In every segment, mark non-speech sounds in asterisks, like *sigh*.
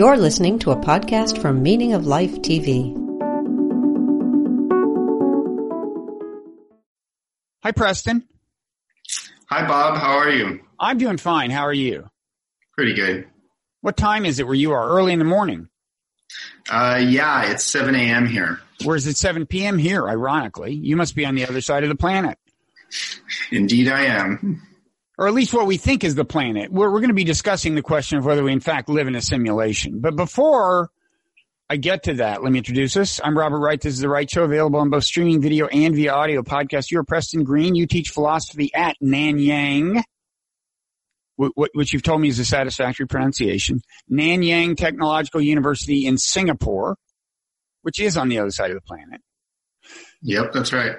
You're listening to a podcast from Meaning of Life TV. Hi, Preston. Hi, Bob. How are you? I'm doing fine. How are you? Pretty good. What time is it where you are? Early in the morning. Uh, yeah, it's 7 a.m. here. Whereas it's 7 p.m. here, ironically. You must be on the other side of the planet. Indeed, I am. Or at least what we think is the planet. We're, we're going to be discussing the question of whether we in fact live in a simulation. But before I get to that, let me introduce us. I'm Robert Wright. This is the Wright Show, available on both streaming video and via audio podcast. You're Preston Greene. You teach philosophy at Nanyang, which you've told me is a satisfactory pronunciation. Nanyang Technological University in Singapore, which is on the other side of the planet. Yep, that's right.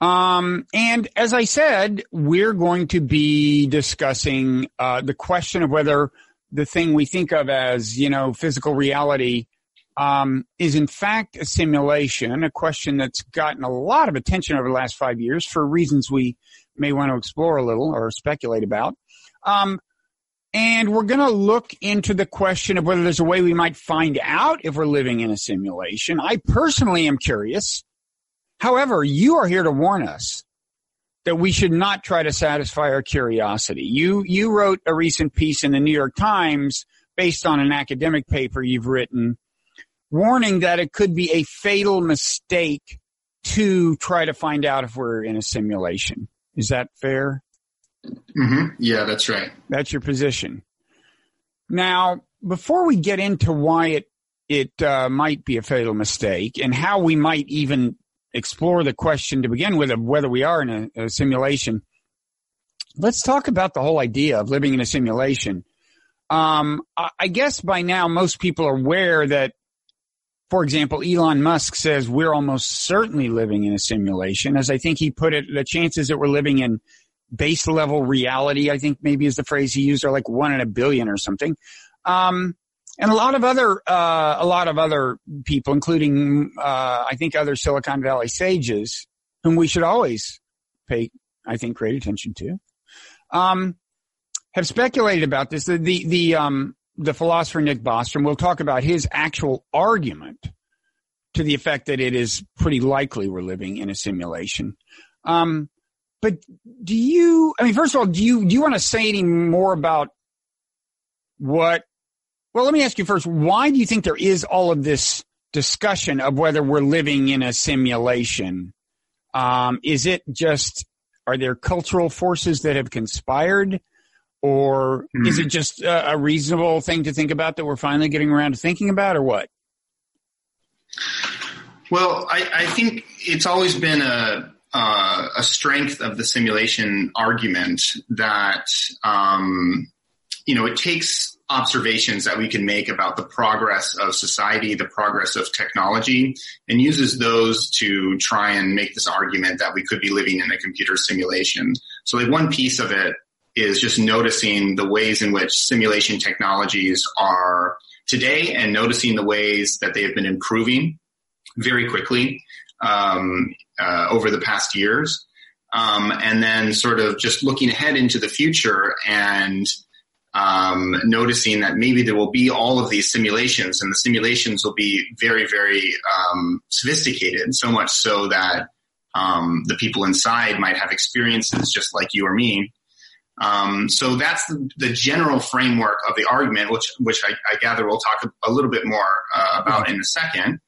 Um, and as I said, we're going to be discussing uh, the question of whether the thing we think of as, you know, physical reality um, is in fact a simulation, a question that's gotten a lot of attention over the last five years for reasons we may want to explore a little or speculate about. Um, and we're going to look into the question of whether there's a way we might find out if we're living in a simulation. I personally am curious However, you are here to warn us that we should not try to satisfy our curiosity. You, you wrote a recent piece in the New York Times based on an academic paper you've written warning that it could be a fatal mistake to try to find out if we're in a simulation. Is that fair? Mm-hmm. Yeah, that's right. That's your position. Now, before we get into why it it uh, might be a fatal mistake and how we might even explore the question to begin with of whether we are in a, a simulation. Let's talk about the whole idea of living in a simulation. Um, I, I guess by now most people are aware that, for example, Elon Musk says we're almost certainly living in a simulation. As I think he put it, the chances that we're living in base level reality, I think maybe is the phrase he used, are like one in a billion or something. Um, and a lot of other uh, a lot of other people, including uh, I think other Silicon Valley sages, whom we should always pay, I think, great attention to, um, have speculated about this. The the the, um, the philosopher Nick Bostrom We'll talk about his actual argument to the effect that it is pretty likely we're living in a simulation. Um, but do you? I mean, first of all, do you do you want to say any more about what well, let me ask you first, why do you think there is all of this discussion of whether we're living in a simulation? Um, is it just, are there cultural forces that have conspired? Or mm-hmm. is it just a, a, reasonable thing to think about that we're finally getting around to thinking about, or what? Well, I, I think it's always been a, uh, a strength of the simulation argument that, um, you know, it takes observations that we can make about the progress of society, the progress of technology, and uses those to try and make this argument that we could be living in a computer simulation. So like one piece of it is just noticing the ways in which simulation technologies are today and noticing the ways that they have been improving very quickly um, uh, over the past years. Um, and then sort of just looking ahead into the future and um, noticing that maybe there will be all of these simulations, and the simulations will be very, very um, sophisticated, so much so that um, the people inside might have experiences just like you or me. Um, so that's the, the, general framework of the argument, which which I, I gather we'll talk a, little bit more uh, about in a second.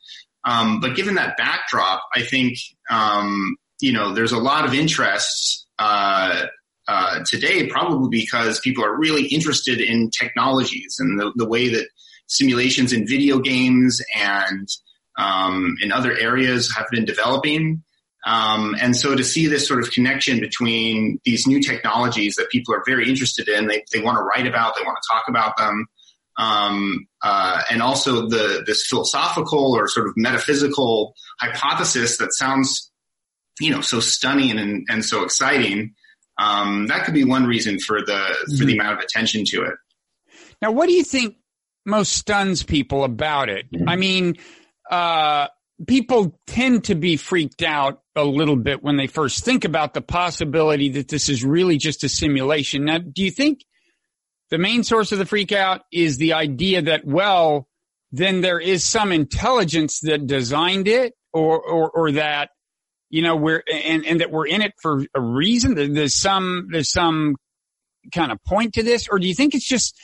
Um, but given that backdrop, I think um, you know there's a lot of interest uh, uh, today, probably because people are really interested in technologies and the, the way that simulations in video games and um, in other areas have been developing. Um, and so to see this sort of connection between these new technologies that people are very interested in, they, they want to write about, they want to talk about them, um, uh, and also the this philosophical or sort of metaphysical hypothesis that sounds, you know, so stunning and, and so exciting um, that could be one reason for the mm-hmm. for the mm-hmm. amount of attention to it. Now, what do you think most stuns people about it? Mm-hmm. I mean, uh, people tend to be freaked out a little bit when they first think about the possibility that this is really just a simulation. Now, do you think the main source of the freak out is the idea that, well, then there is some intelligence that designed it or, or, or that, you know, we're, and, and that we're in it for a reason. There's some, there's some kind of point to this, or do you think it's just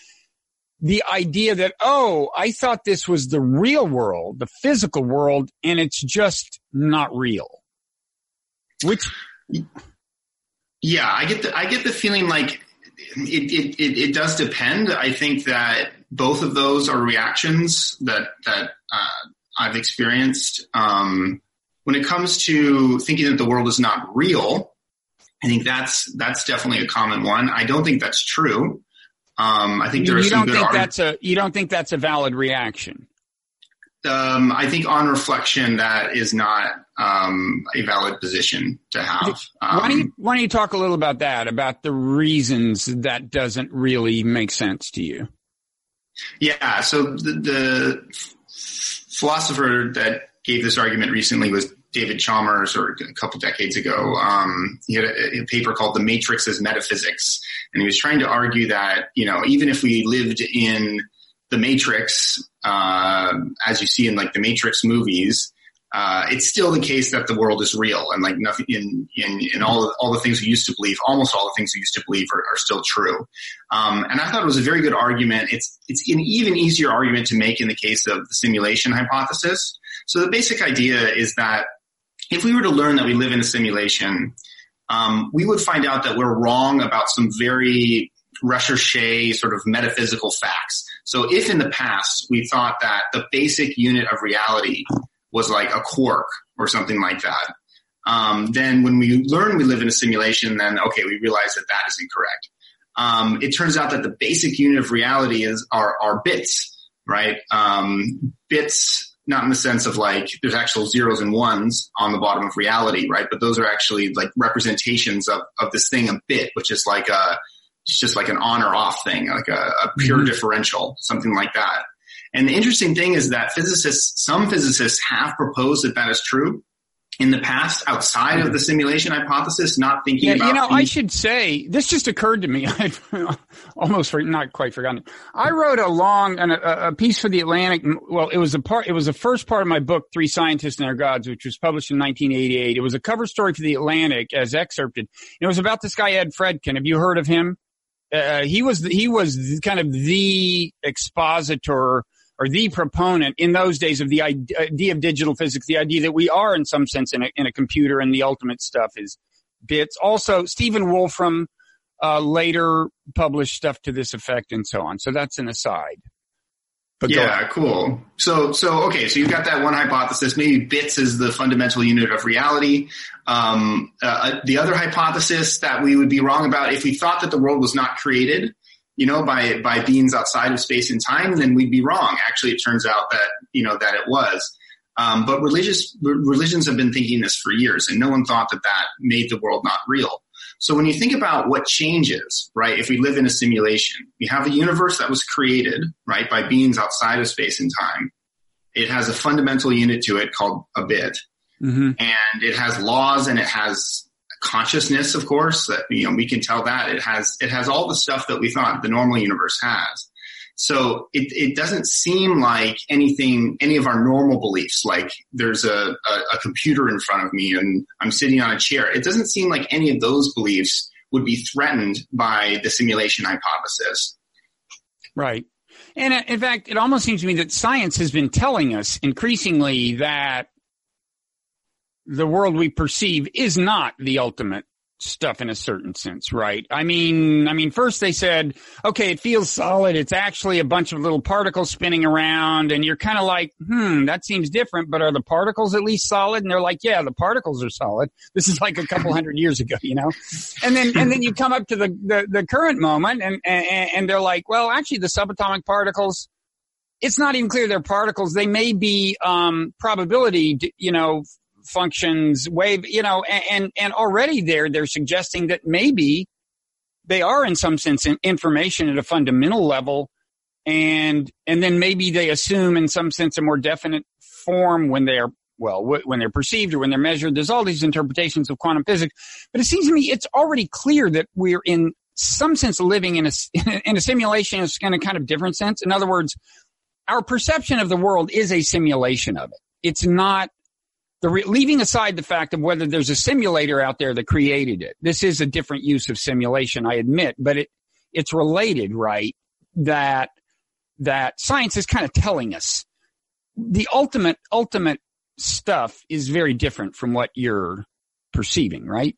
the idea that, oh, I thought this was the real world, the physical world, and it's just not real? Which, yeah, I get the, I get the feeling like it, it, it, it, does depend. I think that both of those are reactions that, that, uh, I've experienced. Um, when it comes to thinking that the world is not real, I think that's, that's definitely a common one. I don't think that's true. Um, I think there you don't think that's a, you don't think that's a valid reaction? Um, I think on reflection, that is not um, a valid position to have. Um, why, don't you, why don't you talk a little about that, about the reasons that doesn't really make sense to you? Yeah. So the, the philosopher that gave this argument recently was David Chalmers, or a couple decades ago. Um, he had a, a, paper called "The Matrix as Metaphysics," and he was trying to argue that you know even if we lived in the Matrix, uh, as you see in like the Matrix movies, uh, it's still the case that the world is real and like nothing in in, in all all the things we used to believe, almost all the things we used to believe are, are still true. Um, and I thought it was a very good argument. It's it's an even easier argument to make in the case of the simulation hypothesis. So the basic idea is that if we were to learn that we live in a simulation, um, we would find out that we're wrong about some very recherche sort of metaphysical facts. So if in the past we thought that the basic unit of reality was like a quark or something like that, um, then when we learn we live in a simulation, then okay, we realize that that is incorrect. Um, it turns out that the basic unit of reality is are, are bits, right? Um, bits, not in the sense of like there's actual zeros and ones on the bottom of reality, right? But those are actually like representations of of this thing, a bit, which is like a it's just like an on or off thing, like a, a pure mm-hmm. differential, something like that. And the interesting thing is that physicists, some physicists have proposed that that is true in the past outside of the simulation hypothesis, not thinking yeah, about. You know, I should say this just occurred to me. *laughs* I've almost not quite forgotten. I wrote a long a, a piece for the Atlantic. Well, it was a part. It was the first part of my book, Three Scientists and Their Gods, which was published in 1988. It was a cover story for the Atlantic, as excerpted. It was about this guy Ed Fredkin. Have you heard of him? Uh, he was he was kind of the expositor or the proponent in those days of the idea of digital physics, the idea that we are in some sense in a, in a computer and the ultimate stuff is bits. Also, Stephen Wolfram uh, later published stuff to this effect and so on. So that's an aside. But yeah, cool. So, so okay, so you've got that one hypothesis. Maybe bits is the fundamental unit of reality. Um, uh, uh, the other hypothesis that we would be wrong about if we thought that the world was not created, you know, by by beings outside of space and time, then we'd be wrong. Actually, it turns out that you know that it was. Um, but religious religions have been thinking this for years, and no one thought that that made the world not real. So when you think about what changes, right, if we live in a simulation, we have a universe that was created, right, by beings outside of space and time. It has a fundamental unit to it called a bit. Mm-hmm. And it has laws and it has consciousness, of course, that, you know, we can tell that it has, it has all the stuff that we thought the normal universe has. So it, it doesn't seem like anything, any of our normal beliefs, like there's a, a, a computer in front of me and I'm sitting on a chair. It doesn't seem like any of those beliefs would be threatened by the simulation hypothesis. Right. And uh, in fact, it almost seems to me that science has been telling us increasingly that the world we perceive is not the ultimate stuff in a certain sense, right? I mean, I mean, first they said, okay, it feels solid. It's actually a bunch of little particles spinning around and you're kind of like, hmm, that seems different, but are the particles at least solid? And they're like, yeah, the particles are solid. This is like a couple hundred years ago, you know? And then, and then you come up to the, the, the current moment and, and, and they're like, well, actually the subatomic particles, it's not even clear they're particles. They may be, um, probability, you know, functions, wave, you know, and, and already there, they're suggesting that maybe they are in some sense information at a fundamental level. And, and then maybe they assume in some sense a more definite form when they are, well, when they're perceived or when they're measured. There's all these interpretations of quantum physics, but it seems to me it's already clear that we're in some sense living in a *laughs* in a simulation is in a kind of different sense. In other words, our perception of the world is a simulation of it. It's not the re- leaving aside the fact of whether there's a simulator out there that created it. This is a different use of simulation, I admit, but it it's related, right? That that science is kind of telling us the ultimate ultimate stuff is very different from what you're perceiving, right?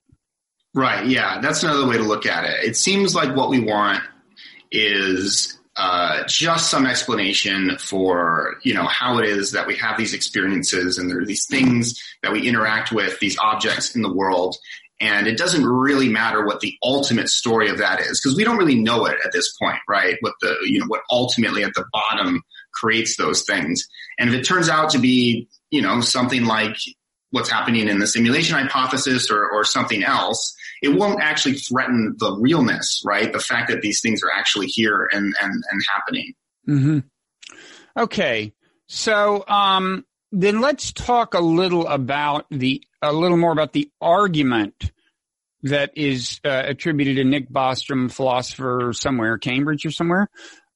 Right. Yeah, that's another way to look at it. It seems like what we want is uh, just some explanation for you know how it is that we have these experiences and there are these things that we interact with, these objects in the world, and it doesn't really matter what the ultimate story of that is because we don't really know it at this point, right? What the you know what ultimately at the bottom creates those things, and if it turns out to be you know something like what's happening in the simulation hypothesis or, or something else, it won't actually threaten the realness, right? The fact that these things are actually here and, and, and happening. Mm-hmm. Okay. So, um, then let's talk a little about the, a little more about the argument that is uh, attributed to Nick Bostrom, philosopher somewhere, Cambridge or somewhere.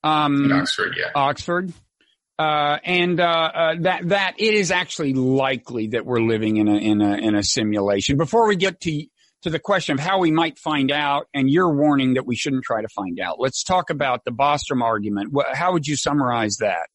Um, in Oxford, yeah. Oxford. Uh, and uh, uh, that that it is actually likely that we're living in a in a in a simulation. Before we get to to the question of how we might find out, and your warning that we shouldn't try to find out, let's talk about the Bostrom argument. How would you summarize that?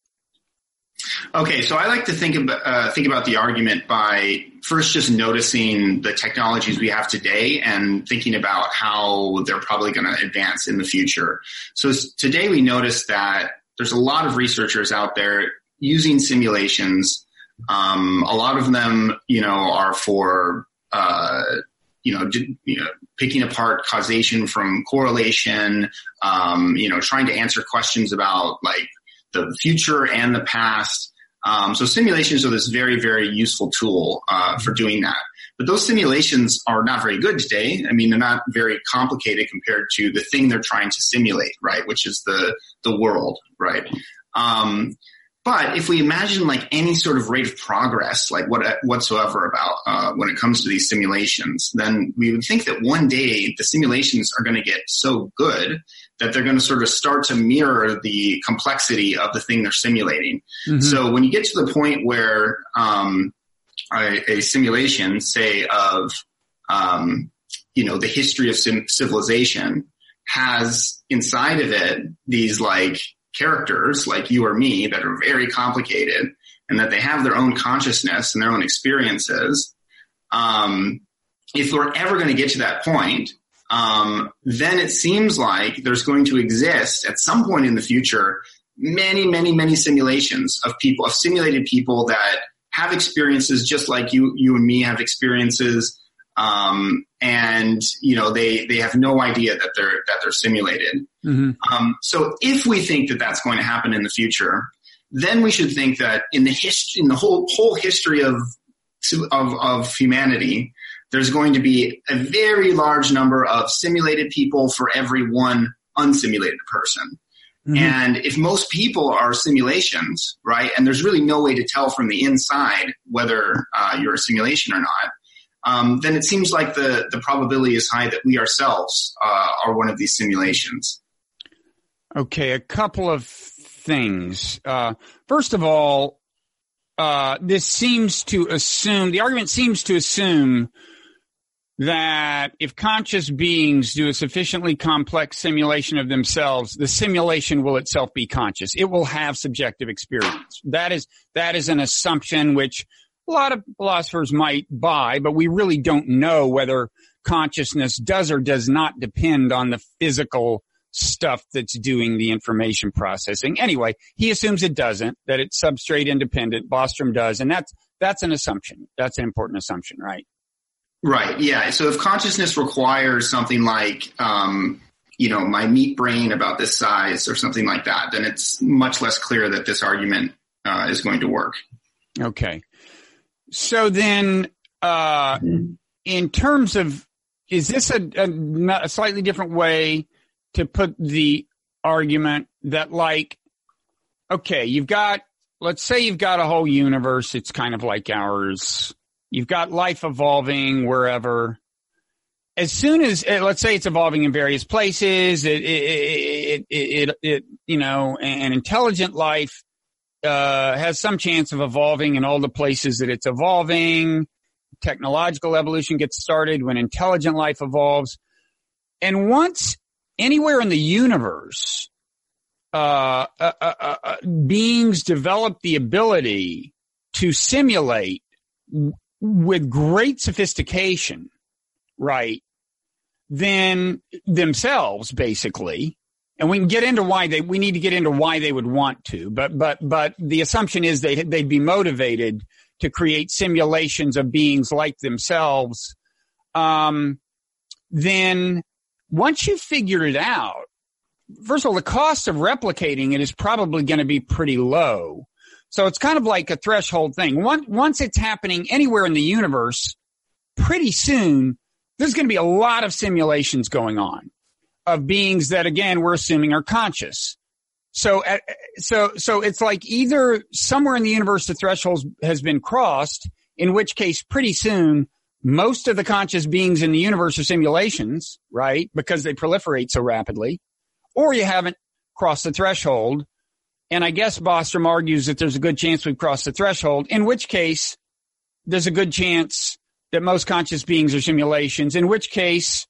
Okay, so I like to think about uh, think about the argument by first just noticing the technologies we have today and thinking about how they're probably going to advance in the future. So today we notice that there's a lot of researchers out there using simulations. Um, a lot of them, you know, are for uh, you know, you know, picking apart causation from correlation. Um, you know, trying to answer questions about like the future and the past. Um, so simulations are this very, very useful tool uh, for doing that. But those simulations are not very good today. I mean, they're not very complicated compared to the thing they're trying to simulate, right? Which is the the world, right? Um, but if we imagine like any sort of rate of progress, like what whatsoever about uh, when it comes to these simulations, then we would think that one day the simulations are going to get so good that they're going to sort of start to mirror the complexity of the thing they're simulating. Mm-hmm. So when you get to the point where um, a, a, simulation, say of um, you know the history of sim- civilization, has inside of it these like characters like you or me that are very complicated and that they have their own consciousness and their own experiences. Um, if we're ever going to get to that point, um, then it seems like there's going to exist at some point in the future many, many, many simulations of people, of simulated people that have experiences just like you, you and me have experiences. Um, and you know they they have no idea that they're that they're simulated. Mm-hmm. Um, so if we think that that's going to happen in the future, then we should think that in the history in the whole whole history of of of humanity, there's going to be a very large number of simulated people for every one unsimulated person. Mm-hmm. And if most people are simulations, right, and there's really no way to tell from the inside whether uh, you're a simulation or not, um, then it seems like the, the probability is high that we ourselves uh, are one of these simulations. Okay, a couple of things. Uh, first of all, uh, this seems to assume, the argument seems to assume that if conscious beings do a sufficiently complex simulation of themselves, the simulation will itself be conscious. It will have subjective experience. That is, that is an assumption which a lot of philosophers might buy, but we really don't know whether consciousness does or does not depend on the physical stuff that's doing the information processing. Anyway, he assumes it doesn't, that it's substrate independent. Bostrom does. And that's, that's an assumption. That's an important assumption, right? Right. Yeah. So if consciousness requires something like, um, you know, my meat brain about this size or something like that, then it's much less clear that this argument uh, is going to work. Okay. So then, uh, in terms of, is this a, a, a slightly different way to put the argument that like, okay, you've got, let's say you've got a whole universe. It's kind of like ours. You've got life evolving wherever. as soon as uh, let's say it's evolving in various places, it it it, it, it you know an intelligent life uh, has some chance of evolving in all the places that it's evolving. Technological evolution gets started when intelligent life evolves, and once anywhere in the universe, uh, uh, uh, uh beings develop the ability to simulate with great sophistication, right? Then themselves, basically. And we can get into why they, we need to get into why they would want to, but, but, but the assumption is they, they'd be motivated to create simulations of beings like themselves. Um, then once you've figured it out, first of all, the cost of replicating it is probably going to be pretty low. So it's kind of like a threshold thing. Once, once it's happening anywhere in the universe, pretty soon there's going to be a lot of simulations going on of beings that again we're assuming are conscious. So, uh, so, so it's like either somewhere in the universe the threshold has been crossed, in which case pretty soon most of the conscious beings in the universe are simulations, right? Because they proliferate so rapidly, or you haven't crossed the threshold and I guess Bostrom argues that there's a good chance we've crossed the threshold, in which case there's a good chance that most conscious beings are simulations, in which case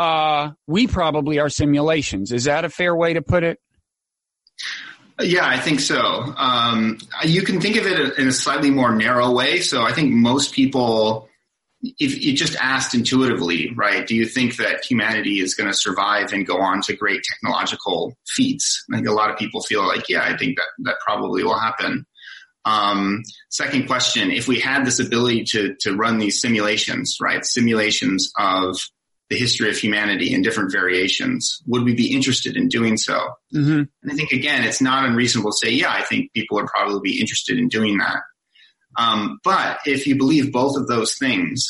uh, we probably are simulations. Is that a fair way to put it? Yeah, I think so. Um, you can think of it in a slightly more narrow way. So I think most people if you just asked intuitively, right, do you think that humanity is going to survive and go on to great technological feats? I think a lot of people feel like, yeah, I think that that probably will happen. Um, second question, if we had this ability to, to run these simulations, right, simulations of the history of humanity in different variations, would we be interested in doing so? Mm-hmm. And I think again, it's not unreasonable to say, yeah, I think people would probably be interested in doing that. Um, but if you believe both of those things,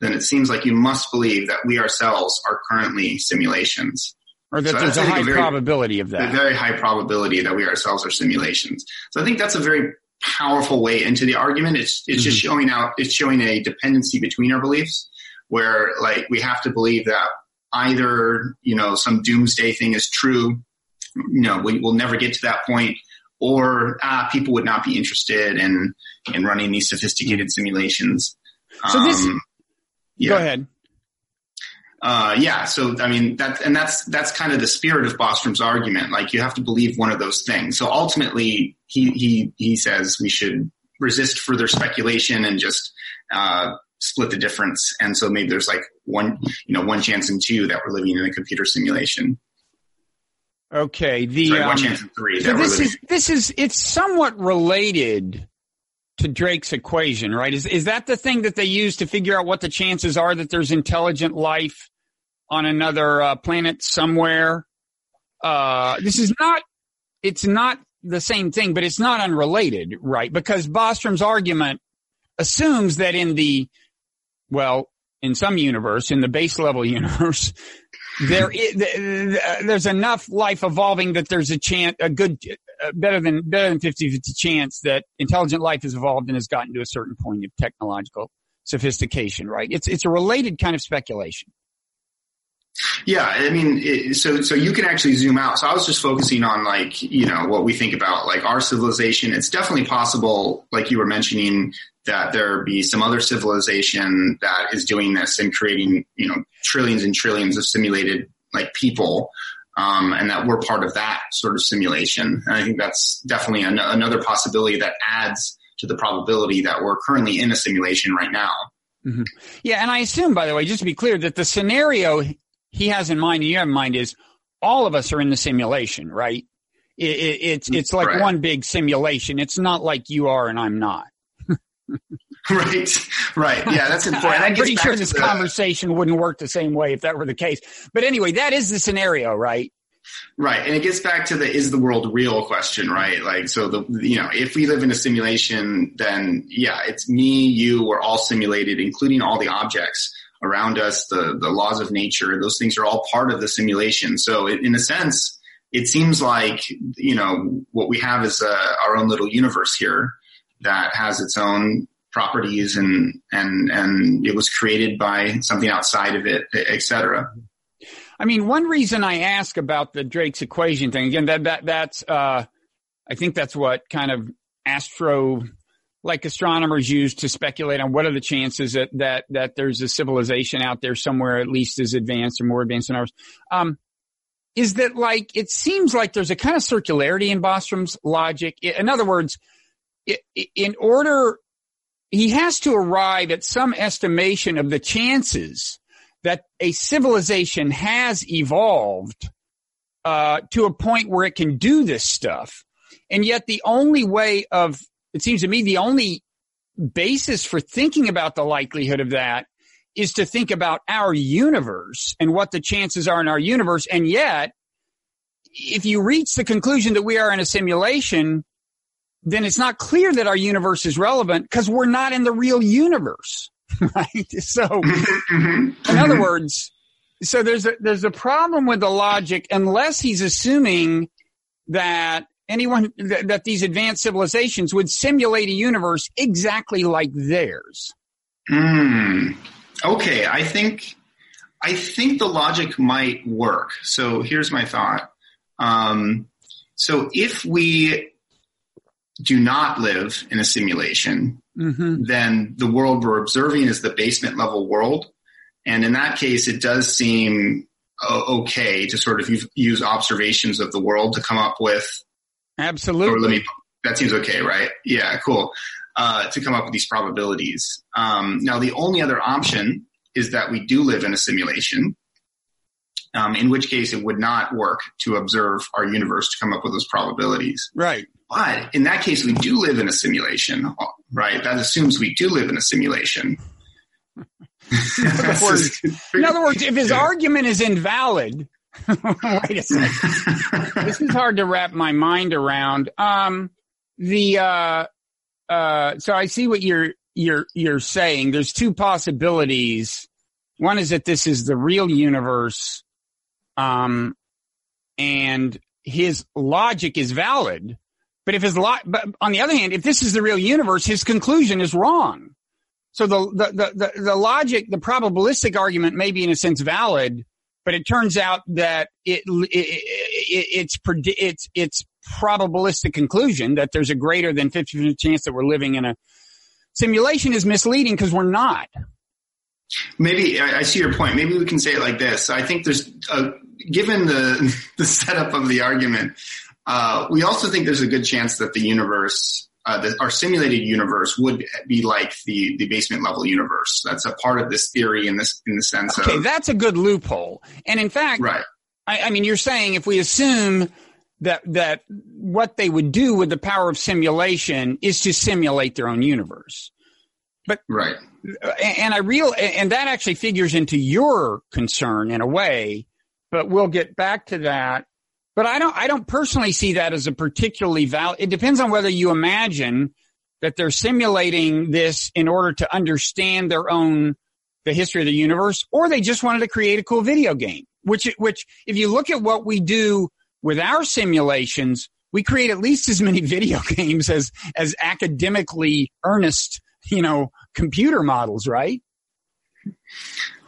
then it seems like you must believe that we ourselves are currently simulations. Or that so there's a high a very, probability of that. A very high probability that we ourselves are simulations. So I think that's a very powerful way into the argument. It's it's mm-hmm. just showing out it's showing a dependency between our beliefs where like we have to believe that either, you know, some doomsday thing is true, you know, we will never get to that point, or ah, people would not be interested in in running these sophisticated simulations. So this, um, yeah. go ahead. Uh, yeah, so I mean that, and that's that's kind of the spirit of Bostrom's argument. Like you have to believe one of those things. So ultimately, he he he says we should resist further speculation and just uh, split the difference. And so maybe there's like one you know one chance in two that we're living in a computer simulation. Okay, the Sorry, one um, chance in three. So this is this is it's somewhat related to Drake's equation, right? Is is that the thing that they use to figure out what the chances are that there's intelligent life on another uh, planet somewhere? Uh, this is not. It's not the same thing, but it's not unrelated, right? Because Bostrom's argument assumes that in the well, in some universe, in the base level *laughs* universe, there is, there's enough life evolving that there's a chance, a good, uh, better than, better than 50-50 chance that intelligent life has evolved and has gotten to a certain point of technological sophistication, right? It's, it's a related kind of speculation. Yeah, I mean, it, so so you can actually zoom out. So I was just focusing on like you know what we think about like our civilization. It's definitely possible, like you were mentioning, that there be some other civilization that is doing this and creating you know trillions and trillions of simulated like people. Um, and that we're part of that sort of simulation. And I think that's definitely an, another possibility that adds to the probability that we're currently in a simulation right now. Mm-hmm. Yeah, and I assume, by the way, just to be clear, that the scenario he has in mind and you have in mind is all of us are in the simulation, right? It, it, it's it's like right. one big simulation. It's not like you are and I'm not. *laughs* right, right. Yeah, that's *laughs* important. I'm pretty sure this the... conversation wouldn't work the same way if that were the case. But anyway, that is the scenario, right? Right. And it gets back to the is the world real question, right? Like, so the, you know, if we live in a simulation, then yeah, it's me, you, we're all simulated, including all the objects around us, the, the laws of nature, those things are all part of the simulation. So in a sense, it seems like, you know, what we have is uh, our own little universe here that has its own properties and and and it was created by something outside of it, etc. I mean, one reason I ask about the Drake's equation thing again that that that's uh, I think that's what kind of astro like astronomers use to speculate on what are the chances that that that there's a civilization out there somewhere at least as advanced or more advanced than ours. Um, is that like it seems like there's a kind of circularity in Bostrom's logic. In other words, in order he has to arrive at some estimation of the chances that a civilization has evolved uh, to a point where it can do this stuff. And yet the only way of, it seems to me, the only basis for thinking about the likelihood of that is to think about our universe and what the chances are in our universe. And yet, if you reach the conclusion that we are in a simulation, then it's not clear that our universe is relevant because we're not in the real universe, *laughs* right? So, mm-hmm. in other words, so there's a, there's a problem with the logic unless he's assuming that anyone that, that these advanced civilizations would simulate a universe exactly like theirs. Mm. Okay, I think I think the logic might work. So here's my thought. Um, so if we do not live in a simulation, mm-hmm. then the world we're observing is the basement level world. And in that case, it does seem uh, okay to sort of use observations of the world to come up with. Absolutely. Me, that seems okay, right? Yeah, cool. Uh, to come up with these probabilities. Um, now, the only other option is that we do live in a simulation, um, in which case it would not work to observe our universe to come up with those probabilities. Right. But in that case, we do live in a simulation, right? That assumes we do live in a simulation. in, other words, in other words, if his argument is invalid, *laughs* wait a second. this is hard to wrap my mind around. Um, the uh, uh, so I see what you're you're you're saying. There's two possibilities. One is that this is the real universe, um, and his logic is valid but if his but on the other hand, if this is the real universe, his conclusion is wrong. So the, the, the, the, the logic, the probabilistic argument may be in a sense valid, but it turns out that it, it, it it's, it's, it's probabilistic conclusion that there's a greater than 50% chance that we're living in a simulation is misleading because we're not. Maybe I see your point. Maybe we can say it like this. I think there's, a, given the *laughs* the setup of the argument, uh, we also think there's a good chance that the universe, uh, the, our simulated universe, would be like the the basement level universe. That's a part of this theory in this in the sense okay, of okay, that's a good loophole. And in fact, right. I, I mean, you're saying if we assume that that what they would do with the power of simulation is to simulate their own universe. But right, and I real and that actually figures into your concern in a way. But we'll get back to that. But I don't, I don't personally see that as a particularly valid, it depends on whether you imagine that they're simulating this in order to understand their own, the history of the universe, or they just wanted to create a cool video game, which, which if you look at what we do with our simulations, we create at least as many *laughs* video games as, as academically earnest, you know, computer models, right?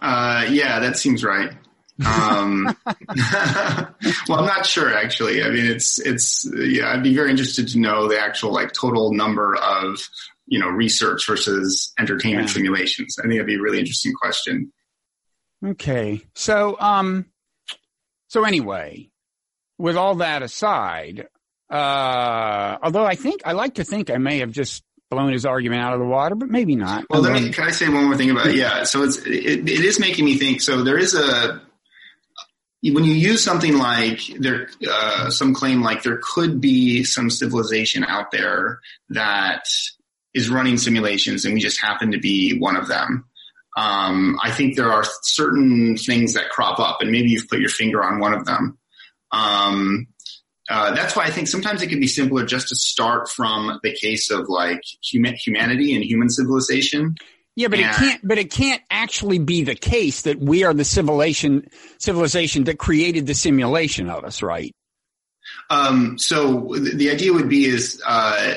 Uh, yeah, that seems right. Um, *laughs* well, I'm not sure actually. I mean, it's it's yeah. I'd be very interested to know the actual like total number of you know research versus entertainment yeah. simulations. I think that'd be a really interesting question. Okay, so um, so anyway, with all that aside, uh, although I think I like to think I may have just blown his argument out of the water, but maybe not. Well, let me. Can I say one more thing about it? Yeah. So it's it, it is making me think. So there is a when you use something like there, uh, some claim like there could be some civilization out there that is running simulations, and we just happen to be one of them. Um, I think there are certain things that crop up, and maybe you've put your finger on one of them. Um, uh, that's why I think sometimes it can be simpler just to start from the case of like human, humanity and human civilization yeah, but and, it can't. But it can't actually be the case that we are the civilization civilization that created the simulation of us, right? Um, so the idea would be is uh,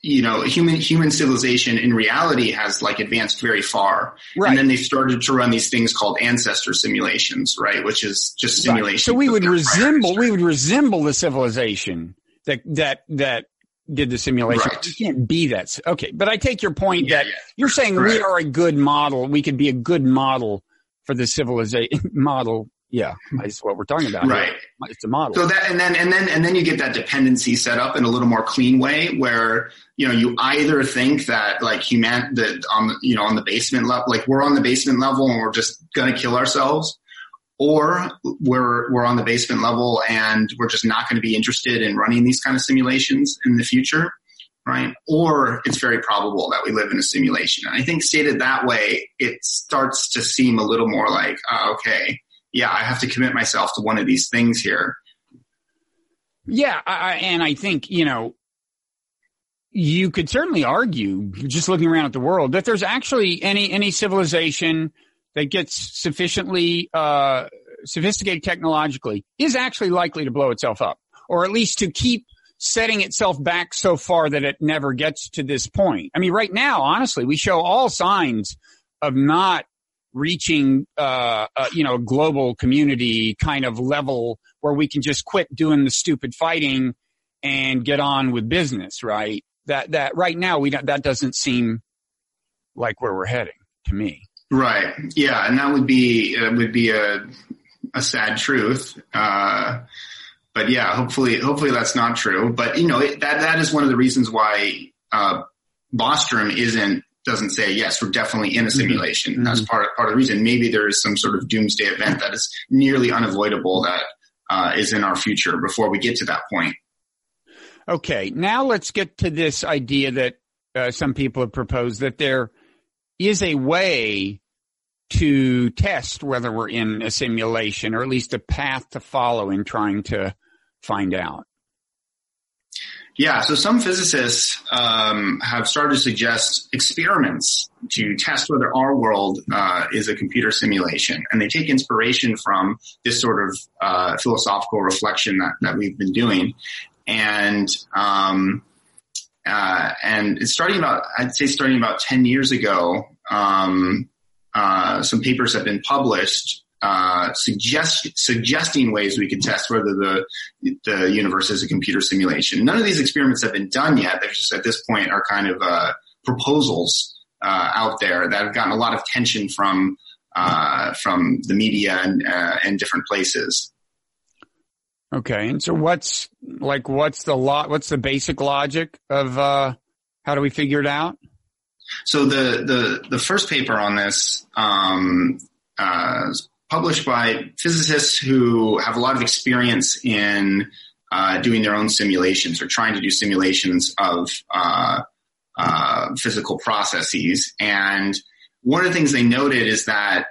you know, human human civilization in reality has like advanced very far, Right. and then they started to run these things called ancestor simulations, right? Which is just simulation. Right. So we would resemble we would resemble the civilization that that that did the simulation. Right. We can't be that. Okay, but I take your point Yeah, that yeah. you're saying we are a good model. We could be a good model for the civilization *laughs* model. Yeah, that's what we're talking about. here. Right. It's a model. So that and then and then and then you get that dependency set up in a little more clean way where you know you either think that like human that on the you know on the basement level like we're on the basement level and we're just gonna kill ourselves, or we're we're on the basement level and we're just not going to be interested in running these kind of simulations in the future, right? Or it's very probable that we live in a simulation. And I think stated that way, it starts to seem a little more like uh, okay. Yeah, I have to commit myself to one of these things here. Yeah, I, and I think you know you could certainly argue, just looking around at the world, that there's actually any any civilization that gets sufficiently uh, sophisticated technologically is actually likely to blow itself up, or at least to keep setting itself back so far that it never gets to this point. I mean, right now, honestly, we show all signs of not reaching, uh, uh, you know, global community kind of level where we can just quit doing the stupid fighting and get on with business, right? That, that right now we don't, that doesn't seem like where we're heading to me. Right. Yeah, and that would be uh, would be a a sad truth. Uh, but yeah, hopefully, hopefully that's not true. But you know, it, that that is one of the reasons why uh, Bostrom isn't doesn't say yes, we're definitely in a simulation. Mhm. That's part part of the reason. Maybe there is some sort of doomsday event that is nearly unavoidable that uh, is in our future before we get to that point. Okay, now let's get to this idea that uh, some people have proposed that there is a way to test whether we're in a simulation, or at least a path to follow in trying to find out. Yeah, so some physicists um, have started to suggest experiments to test whether our world uh, is a computer simulation, and they take inspiration from this sort of uh, philosophical reflection that, that we've been doing, and um, uh, and it's starting about I'd say starting about ten years ago. Um, uh, some papers have been published uh, suggest, suggesting ways we could test whether the the universe is a computer simulation. None of these experiments have been done yet. They're just at this point are kind of uh, proposals uh, out there that have gotten a lot of attention from uh, from the media and uh, and different places. Okay, and so what's like what's the lot? What's the basic logic of uh, how do we figure it out? So the the the first paper on this um, uh, published by physicists who have a lot of experience in uh, doing their own simulations or trying to do simulations of uh, uh, physical processes. And one of the things they noted is that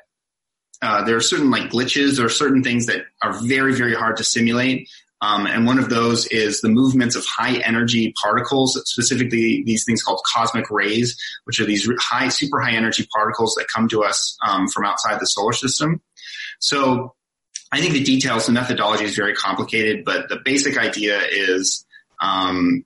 uh, there are certain like glitches or certain things that are very very hard to simulate. Um, and one of those is the movements of high energy particles, specifically these things called cosmic rays, which are these high, super high energy particles that come to us um, from outside the solar system. So I think the details, the methodology is very complicated, but the basic idea is um,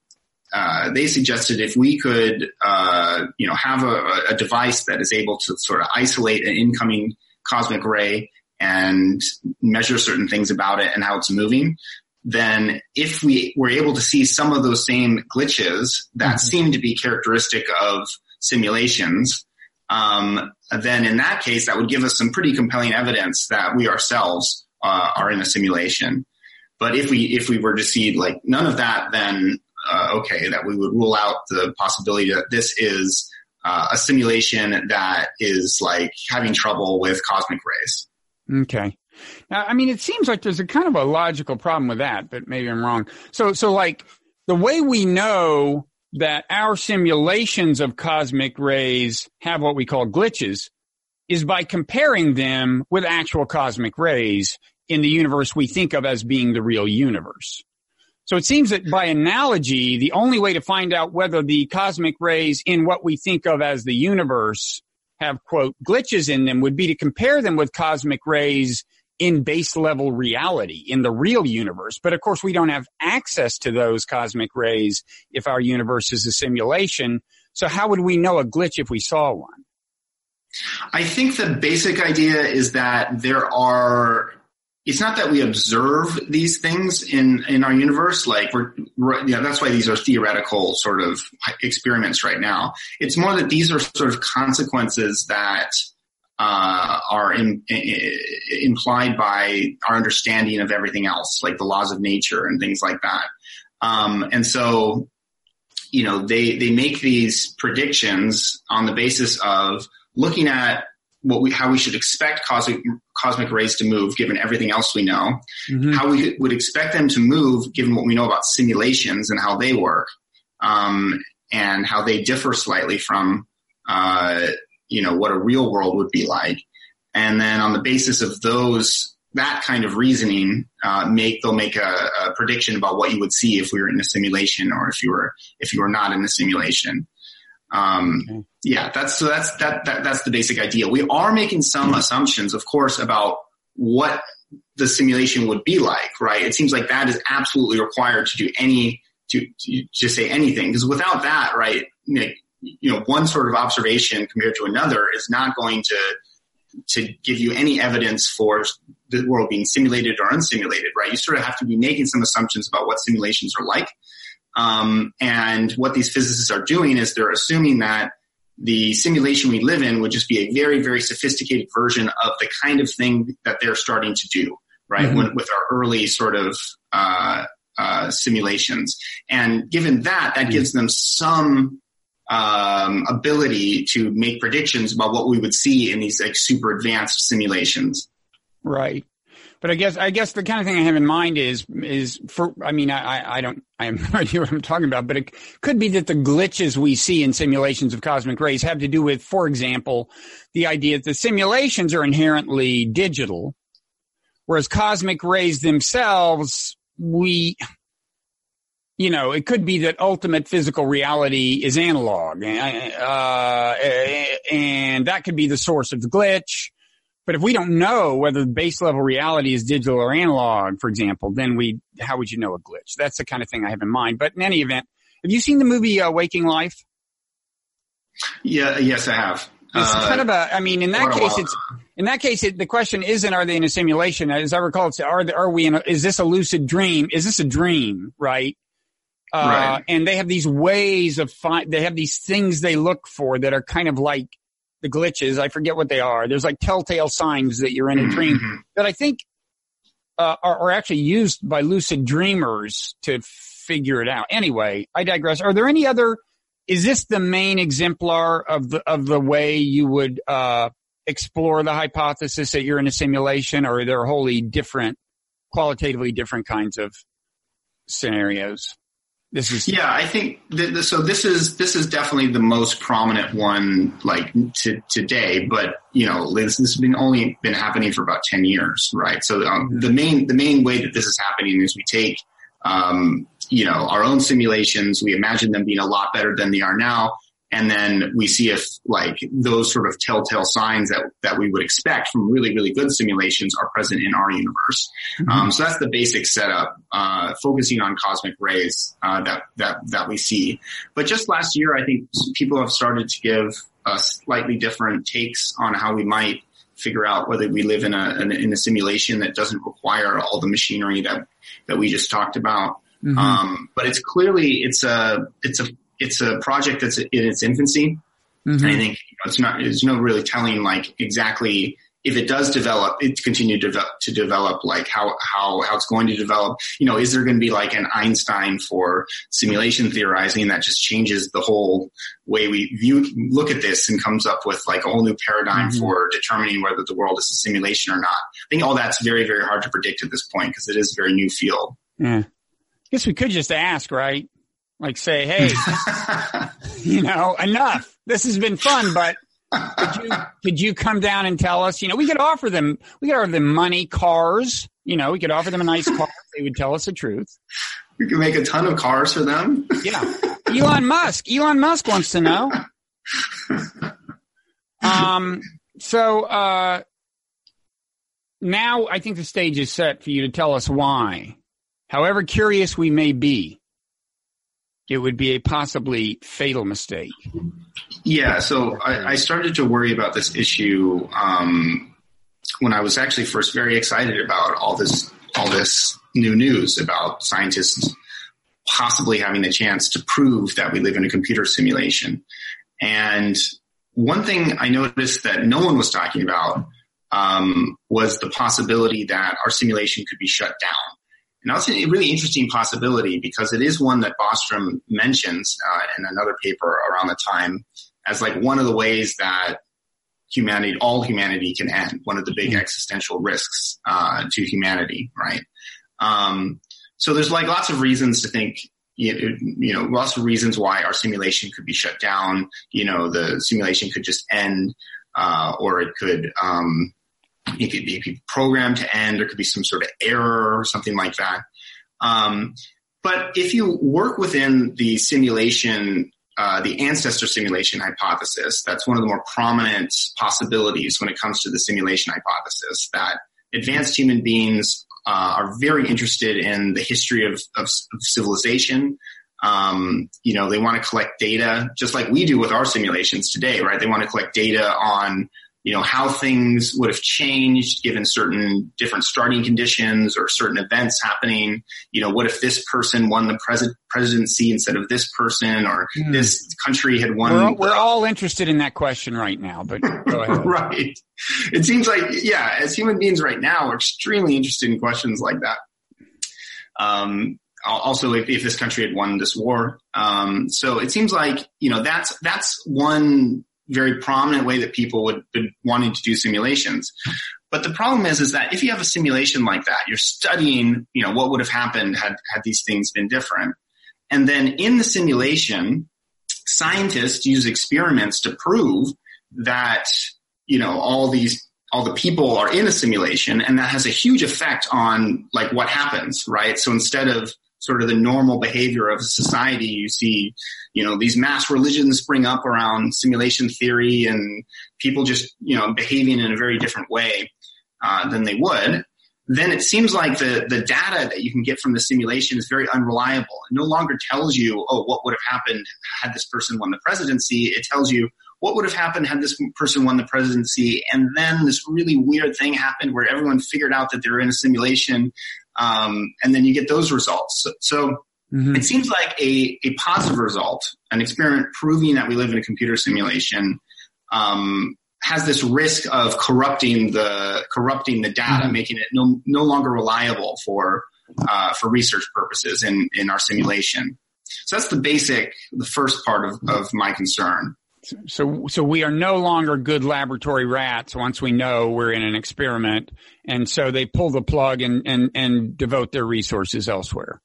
uh, they suggested if we could, uh, you know, have a, a device that is able to sort of isolate an incoming cosmic ray and measure certain things about it and how it's moving, then if we were able to see some of those same glitches that Mhm. seem to be characteristic of simulations, um, then in that case, that would give us some pretty compelling evidence that we ourselves uh, are in a simulation. But if we if we were to see like none of that, then uh, okay, that we would rule out the possibility that this is uh, a simulation that is like having trouble with cosmic rays. Okay. Now, I mean, it seems like there's a kind of a logical problem with that, but maybe I'm wrong. So, so like the way we know that our simulations of cosmic rays have what we call glitches is by comparing them with actual cosmic rays in the universe we think of as being the real universe. So it seems that by analogy, the only way to find out whether the cosmic rays in what we think of as the universe have quote glitches in them would be to compare them with cosmic rays in base level reality in the real universe. But of course, we don't have access to those cosmic rays if our universe is a simulation. So how would we know a glitch if we saw one? I think the basic idea is that there are it's not that we observe these things in in our universe like we're, yeah that's why these are theoretical sort of experiments right now. It's more that these are sort of consequences that uh, are in, in, implied by our understanding of everything else like the laws of nature and things like that. Um, and so you know they they make these predictions on the basis of looking at what we, how we should expect cosmic, cosmic rays to move given everything else we know, mm-hmm. how we would expect them to move given what we know about simulations and how they work, um, and how they differ slightly from, uh, you know, what a real world would be like. And then on the basis of those, that kind of reasoning, uh, make, they'll make a, a prediction about what you would see if we were in a simulation or if you were, if you were not in a simulation. Um, okay. Yeah, that's so that's that, that that's the basic idea. We are making some assumptions, of course, about what the simulation would be like, right? It seems like that is absolutely required to do any to to, to say anything because without that, right, you know, one sort of observation compared to another is not going to to give you any evidence for the world being simulated or unsimulated, right? You sort of have to be making some assumptions about what simulations are like um, and what these physicists are doing is they're assuming that the simulation we live in would just be a very, very sophisticated version of the kind of thing that they're starting to do, right? Mm-hmm. When, with our early sort of uh, uh, simulations. And given that, that mm-hmm. gives them some um, ability to make predictions about what we would see in these like super advanced simulations. Right. But I guess I guess the kind of thing I have in mind is is for I mean I I don't I have *laughs* no idea what I'm talking about, but it could be that the glitches we see in simulations of cosmic rays have to do with, for example, the idea that the simulations are inherently digital, whereas cosmic rays themselves we you know, it could be that ultimate physical reality is analog, uh, and that could be the source of the glitch. But if we don't know whether the base level reality is digital or analog, for example, then we, how would you know a glitch? That's the kind of thing I have in mind. But in any event, have you seen the movie uh, Waking Life? Yeah, yes, I have. It's uh, kind of a, I mean, in that case, it's, in that case, it, the question isn't, are they in a simulation? As I recall, it's, are, are we in a, is this a lucid dream? Is this a dream? Right. Uh, right. and they have these ways of find, they have these things they look for that are kind of like the glitches. I forget what they are. There's like telltale signs that you're in a dream mm-hmm. that I think uh, are, are, actually used by lucid dreamers to figure it out. Anyway, I digress. Are there any other? Is this the main exemplar of the of the way you would uh, explore the hypothesis that you're in a simulation, or are there wholly different, qualitatively different kinds of scenarios? This is yeah. I think th- so. This is this is definitely the most prominent one, like to, today. But you know, this, this has been only been happening for about ten years, right? So um, the main the main way that this is happening is we take um, you know our own simulations, we imagine them being a lot better than they are now, and then we see if like those sort of telltale signs that that we would expect from really really good simulations are present in our universe. Mm-hmm. Um, so that's the basic setup, uh, focusing on cosmic rays uh, that that that we see. But just last year, I think people have started to give uh, slightly different takes on how we might figure out whether we live in a in a simulation that doesn't require all the machinery that that we just talked about. Mm-hmm. Um, but it's clearly it's a it's a it's a project that's in its infancy. Mm-hmm. I think you know, it's not, there's no really telling like exactly if it does develop, it continue to develop, to develop like how, how, how it's going to develop. You know, is there going to be like an Einstein for simulation theorizing that just changes the whole way we view, look at this and comes up with like a whole new paradigm mm-hmm. for determining whether the world is a simulation or not? I think all that's very, very hard to predict at this point because it is a very new field. Yeah. I guess we could just ask, right? Like say, hey, *laughs* you know, enough. This has been fun, but could you *laughs* could you come down and tell us? You know, we could offer them we could offer them money, cars. You know, we could offer them a nice car. *laughs* They would tell us the truth. We could make a ton of cars for them. yeah, Elon Musk. Elon Musk wants to know. Um. So, uh, now I think the stage is set for you to tell us why. However curious we may be, it would be a possibly fatal mistake. Yeah, so I, I started to worry about this issue um, when I was actually first very excited about all this all this new news about scientists possibly having the chance to prove that we live in a computer simulation. And one thing I noticed that no one was talking about um, was the possibility that our simulation could be shut down. And that's a really interesting possibility because it is one that Bostrom mentions uh, in another paper around the time as like one of the ways that humanity, all humanity can end, one of the big mm-hmm. existential risks uh, to humanity, right? Um, so there's like lots of reasons to think, you know, lots of reasons why our simulation could be shut down. You know, the simulation could just end, uh, or it could, um, it could be programmed to end. There could be some sort of error or something like that. Um, but if you work within the simulation, uh, the ancestor simulation hypothesis, that's one of the more prominent possibilities when it comes to the simulation hypothesis that advanced human beings uh, are very interested in the history of, of, of civilization. Um, you know, they want to collect data just like we do with our simulations today, right? They want to collect data on you know, how things would have changed given certain different starting conditions or certain events happening. You know, what if this person won the pres- presidency instead of this person or hmm. this country had won? We're, we're, all interested in that question right now, but go *laughs* ahead. right. It seems like, yeah, as human beings right now, we're extremely interested in questions like that. Um, also if, if, this country had won this war. Um, so it seems like, you know, that's, that's one very prominent way that people would be wanting to do simulations. But the problem is, is that if you have a simulation like that, you're studying, you know, what would have happened had, had these things been different. And then in the simulation, scientists use experiments to prove that, you know, all these, all the people are in a simulation and that has a huge effect on like what happens, right? So instead of sort of the normal behavior of society. You see, you know, these mass religions spring up around simulation theory and people just, you know, behaving in a very different way uh, than they would. Then it seems like the, the data that you can get from the simulation is very unreliable. It no longer tells you, oh, what would have happened had this person won the presidency. It tells you what would have happened had this person won the presidency. And then this really weird thing happened where everyone figured out that they were in a simulation um, and then you get those results. So, so mm-hmm. it seems like a, a positive result, an experiment proving that we live in a computer simulation, um, has this risk of corrupting the corrupting the data, mm-hmm. making it no no longer reliable for uh, for research purposes in in our simulation. So that's the basic, the first part of, of my concern. So, so we are no longer good laboratory rats once we know we're in an experiment. And so they pull the plug and, and, and devote their resources elsewhere.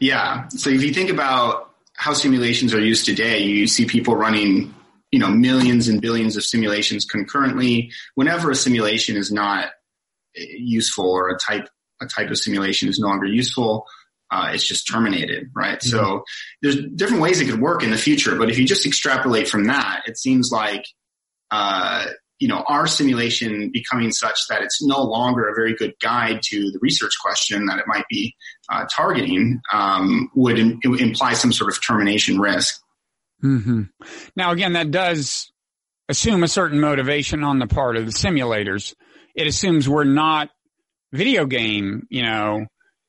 Yeah. So if you think about how simulations are used today, you see people running, you know, millions and billions of simulations concurrently. Whenever a simulation is not useful or a type, a type of simulation is no longer useful, uh, it's just terminated, right? Mm-hmm. So there's different ways it could work in the future, but if you just extrapolate from that, it seems like, uh, you know, our simulation becoming such that it's no longer a very good guide to the research question that it might be uh, targeting um, would, in, would imply some sort of termination risk. Mm-hmm. Now, again, that does assume a certain motivation on the part of the simulators. It assumes we're not video game, you know,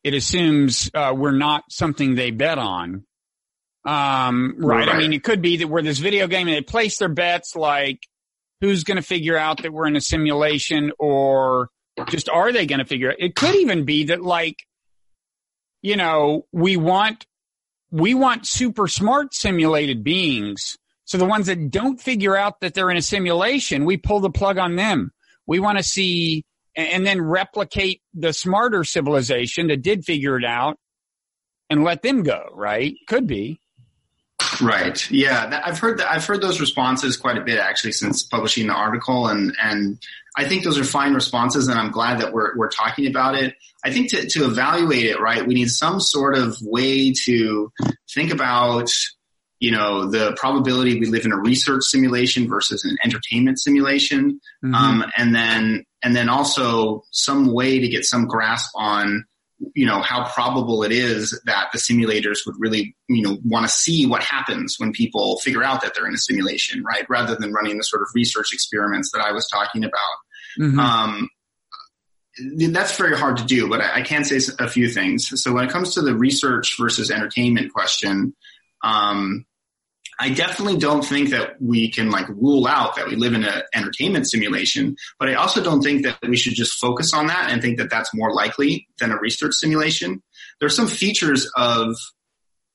it assumes uh, we're not something they bet on. Um, right. right. I mean, it could be that we're this video game and they place their bets like who's going to figure out that we're in a simulation or just are they going to figure it? It could even be that like, you know, we want, we want super smart simulated beings. So the ones that don't figure out that they're in a simulation, we pull the plug on them. We want to see and then replicate the smarter civilization that did figure it out and let them go, right? Could be. Right. Yeah, I've heard that. I've heard those responses quite a bit actually since publishing the article, and and I think those are fine responses, and I'm glad that we're we're talking about it. I think to to evaluate it, right, we need some sort of way to think about you know, the probability we live in a research simulation versus an entertainment simulation. Mm-hmm. Um, and then, and then also some way to get some grasp on you know how probable it is that the simulators would really you know want to see what happens when people figure out that they're in a simulation right? Rather than running the sort of research experiments that i was talking about. Mm-hmm. um, that's very hard to do but I, I, can say a few things. So when it comes to the research versus entertainment question um, I definitely don't think that we can like rule out that we live in an entertainment simulation, but I also don't think that we should just focus on that and think that that's more likely than a research simulation. There are some features of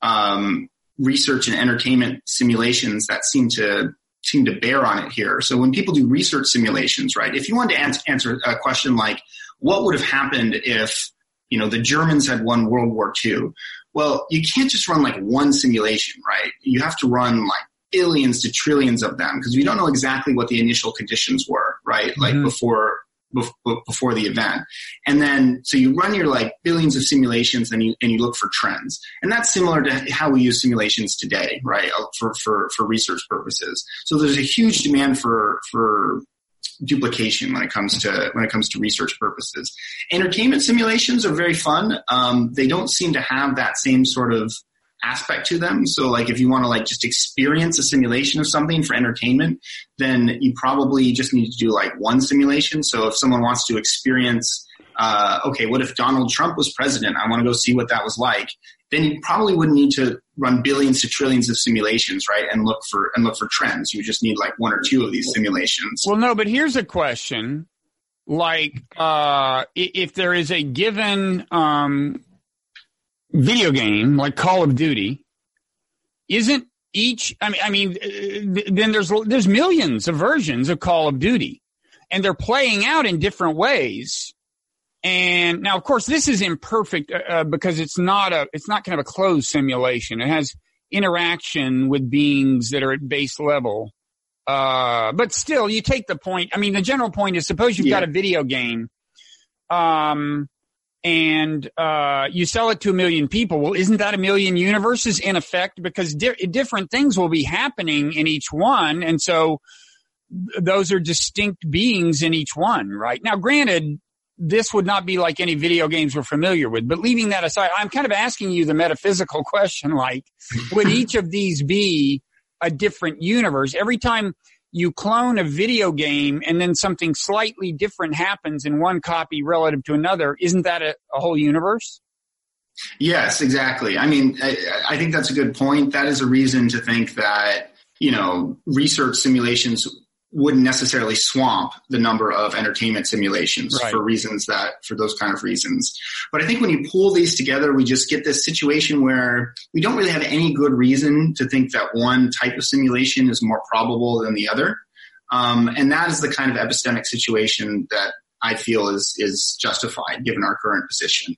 um, research and entertainment simulations that seem to seem to bear on it here. So when people do research simulations, right? If you wanted to answer a question like, what would have happened if you know the Germans had won World War II? Well, you can't just run like one simulation, right? You have to run like billions to trillions of them because we don't know exactly what the initial conditions were, right? Like mm-hmm. before before the event. And then, so you run your like billions of simulations and you, and you look for trends. And that's similar to how we use simulations today, right? Uh, for, for, for research purposes. So there's a huge demand for, for duplication when it comes to when it comes to research purposes. Entertainment simulations are very fun. Um, they don't seem to have that same sort of aspect to them. So like if you want to like just experience a simulation of something for entertainment, then you probably just need to do like one simulation. So if someone wants to experience uh, okay, what if Donald Trump was president? I want to go see what that was like then you probably wouldn't need to run billions to trillions of simulations, right? And look for and look for trends. You just need like one or two of these simulations. Well, no, but here's a question: like, uh, if there is a given um, video game like Call of Duty, isn't each? I mean, I mean, uh, then there's there's millions of versions of Call of Duty, and they're playing out in different ways. And now, of course, this is imperfect uh, uh, because it's not a, it's not kind of a closed simulation. It has interaction with beings that are at base level. Uh, but still, you take the point. I mean, the general point is suppose you've yeah. got a video game, um, and, uh, you sell it to a million people. Well, isn't that a million universes in effect? Because di- different things will be happening in each one. And so, those are distinct beings in each one, right? Now, granted, this would not be like any video games we're familiar with. But leaving that aside, I'm kind of asking you the metaphysical *laughs* question, like, would each of these be a different universe? Every time you clone a video game and then something slightly different happens in one copy relative to another, isn't that a, a whole universe? Yes, exactly. I mean, I, I think that's a good point. That is a reason to think that, you know, research simulations wouldn't necessarily swamp the number of entertainment simulations right. for reasons that for those kind of reasons. But I think when you pull these together, we just get this situation where we don't really have any good reason to think that one type of simulation is more probable than the other. Um, and that is the kind of epistemic situation that I feel is is justified given our current position.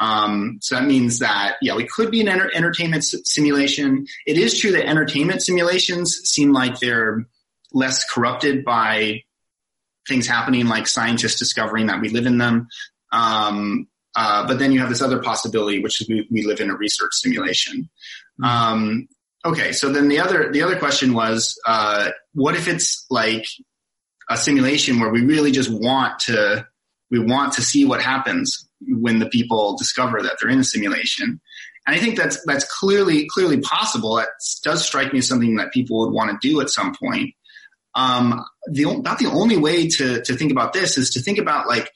Um, so that means that yeah, we could be an enter- entertainment s- simulation. It is true that entertainment simulations seem like they're less corrupted by things happening like scientists discovering that we live in them. Um, uh, but then you have this other possibility, which is we, we live in a research simulation. Mm-hmm. Um, okay, so then the other the other question was, uh, what if it's like a simulation where we really just want to we want to see what happens when the people discover that they're in a simulation. And I think that's that's clearly clearly possible. That does strike me as something that people would want to do at some point. Um, the the only way to to think about this is to think about like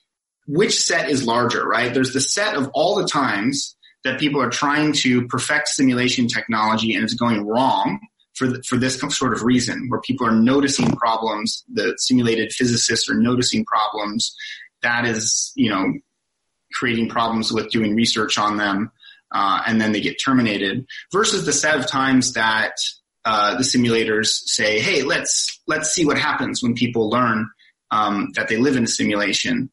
which set is larger, right? There's the set of all the times that people are trying to perfect simulation technology and it's going wrong for the, for this sort of reason, where people are noticing problems, the simulated physicists are noticing problems. That is, you know, creating problems with doing research on them, uh, and then they get terminated. Versus the set of times that uh, the simulators say, "Hey, let's let's see what happens when people learn um, that they live in a simulation."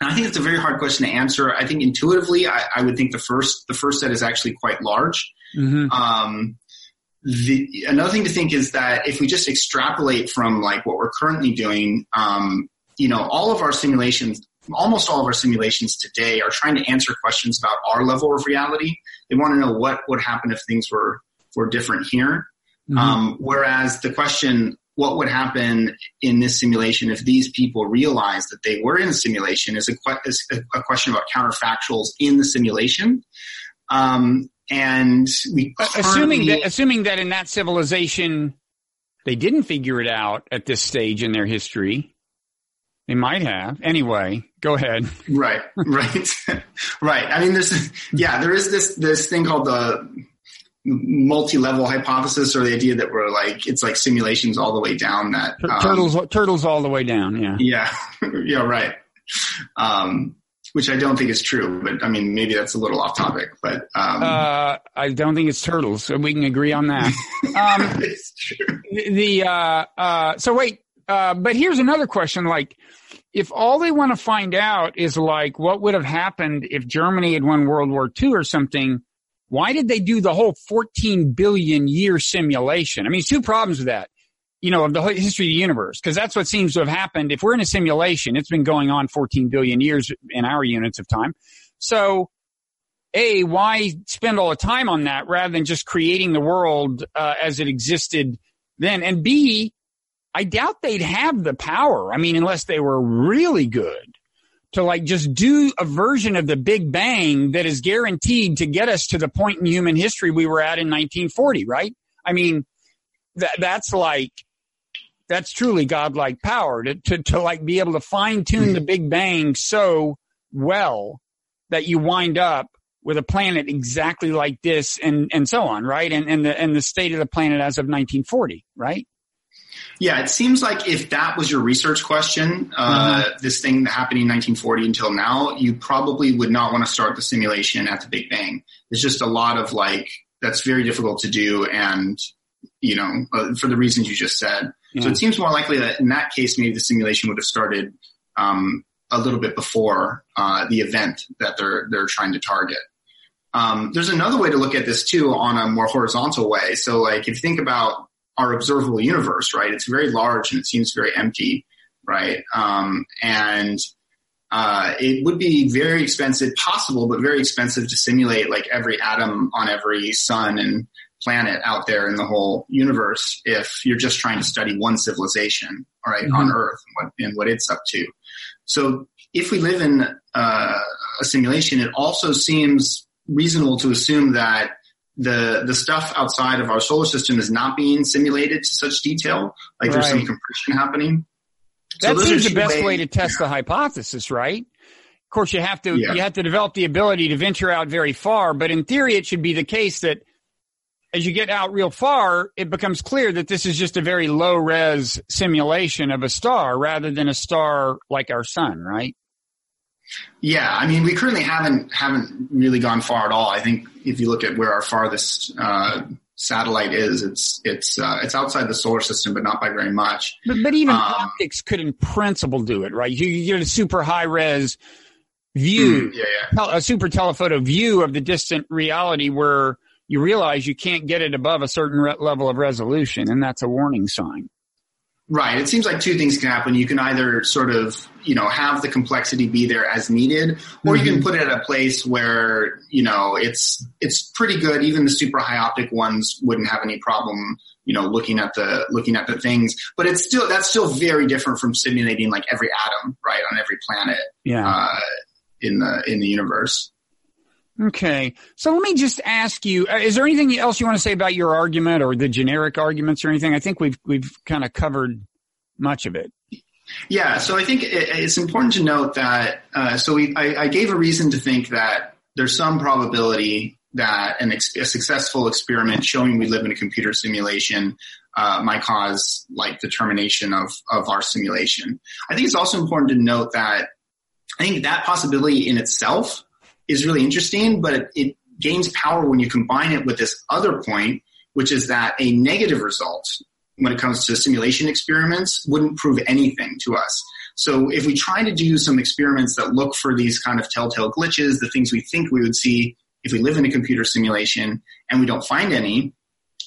And I think it's a very hard question to answer. I think intuitively, I, I would think the first the first set is actually quite large. Mm-hmm. Um, the, another thing to think is that if we just extrapolate from like what we're currently doing, um, you know, all of our simulations, almost all of our simulations today are trying to answer questions about our level of reality. They want to know what would happen if things were were different here. Mm-hmm. Um, whereas the question what would happen in this simulation if these people realized that they were in a simulation is a, is a question about counterfactuals in the simulation. Um, and we assuming that assuming that in that civilization they didn't figure it out at this stage in their history. They might have. Anyway, go ahead. Right, right, *laughs* right. I mean, there's, yeah, there is this, this thing called the multi-level hypothesis or the idea that we're like, it's like simulations all the way down that. Um, turtles, turtles all the way down. Yeah. Yeah. *laughs* yeah. Right. Um, which I don't think is true, but I mean, maybe that's a little off topic, but, um, uh, I don't think it's turtles, so we can agree on that. *laughs* Um, it's true. The, uh, uh, so wait, uh, but here's another question, like, if all they want to find out is like what would have happened if Germany had won World War II or something, why did they do the whole 14 billion year simulation? I mean, two problems with that you know, of the history of the universe, because that's what seems to have happened. If we're in a simulation, it's been going on 14 billion years in our units of time. So, A, why spend all the time on that rather than just creating the world uh, as it existed then? And B, I doubt they'd have the power. I mean, unless they were really good to like just do a version of the Big Bang that is guaranteed to get us to the point in human history we were at in 1940, right? I mean, that, that's like, that's truly godlike power to, to, to like be able to fine tune the Big Bang so well that you wind up with a planet exactly like this and, and so on, right? And, and the, and the state of the planet as of 1940, right? Yeah, it seems like if that was your research question, uh, mm-hmm. this thing that happened in 1940 until now, you probably would not want to start the simulation at the Big Bang. There's just a lot of like, that's very difficult to do. And, you know, uh, for the reasons you just said. Yeah. So it seems more likely that in that case, maybe the simulation would have started um, a little bit before uh, the event that they're they're trying to target. Um, there's another way to look at this too on a more horizontal way. So like if you think about our observable universe, right? It's very large and it seems very empty, right? Um, and uh, it would be very expensive, possible, but very expensive to simulate like every atom on every sun and planet out there in the whole universe if you're just trying to study one civilization, all right, mm-hmm. on Earth and what, and what, it's up to. So if we live in uh, a simulation, it also seems reasonable to assume that the the stuff outside of our solar system is not being simulated to such detail, like right. there's some compression happening. That so seems the best ways. way to test the hypothesis, right? Of course, you have to yeah. you have to develop the ability to venture out very far, but in theory, it should be the case that as you get out real far, it becomes clear that this is just a very low res simulation of a star rather than a star like our sun, right? Yeah, I mean, we currently haven't haven't really gone far at all. I think if you look at where our farthest uh, satellite is, it's it's uh, it's outside the solar system, but not by very much. But, but even um, optics could, in principle, do it, right? You, you get a super high res view, mm, yeah, yeah. a super telephoto view of the distant reality where you realize you can't get it above a certain re- level of resolution, and that's a warning sign. Right. It seems like two things can happen. You can either sort of, you know, have the complexity be there as needed, or mm-hmm. you can mm-hmm. put it at a place where, you know, it's it's pretty good. Even the super high optic ones wouldn't have any problem, you know, looking at the looking at the things. But it's still that's still very different from simulating like every atom, right, on every planet. Yeah. Uh, in the in the universe. Okay. So let me just ask you, uh, is there anything else you want to say about your argument or the generic arguments or anything? I think we've, we've kind of covered much of it. Yeah. So I think it's important to note that, uh, so we, I, I, gave a reason to think that there's some probability that an ex- a successful experiment showing we live in a computer simulation uh, might cause like the termination of, of our simulation. I think it's also important to note that I think that possibility in itself is really interesting, but it, it gains power when you combine it with this other point, which is that a negative result when it comes to simulation experiments wouldn't prove anything to us. So if we try to do some experiments that look for these kind of telltale glitches, the things we think we would see if we live in a computer simulation and we don't find any,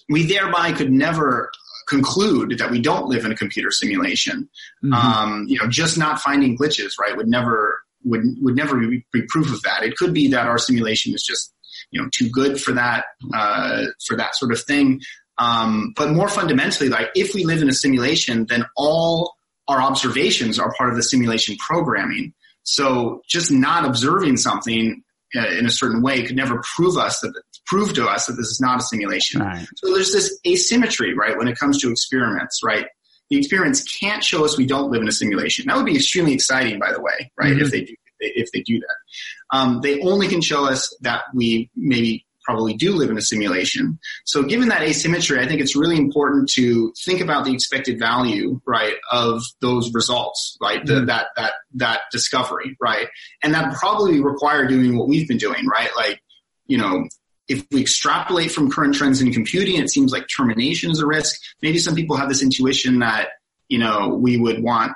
we thereby could never conclude that we don't live in a computer simulation. Mm-hmm. Um, you know, just not finding glitches, right, would never would would never be, be, proof of that. It could be that our simulation is just you know too good for that uh, for that sort of thing. Um, but more fundamentally, like if we live in a simulation, then all our observations are part of the simulation programming. So just not observing something uh, in a certain way could never prove us that prove to us that this is not a simulation. Right. So there's this asymmetry, right, when it comes to experiments, right? The experiments can't show us we don't live in a simulation. That would be extremely exciting, by the way, right? Mm-hmm. If they do, if they do that, um, they only can show us that we maybe probably do live in a simulation. So given that asymmetry, I think it's really important to think about the expected value, right, of those results, right, the, Mm-hmm. that, that, that discovery, right? And that probably require doing what we've been doing, right? Like, you know, if we extrapolate from current trends in computing, it seems like termination is a risk. Maybe some people have this intuition that, you know, we would want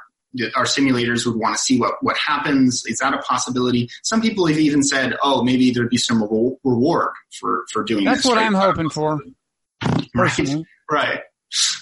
our simulators would want to see what, what happens. Is that a possibility? Some people have even said, oh, maybe there'd be some re- reward for, for doing That's this. what right? I'm hoping for. Right. Personally. Right.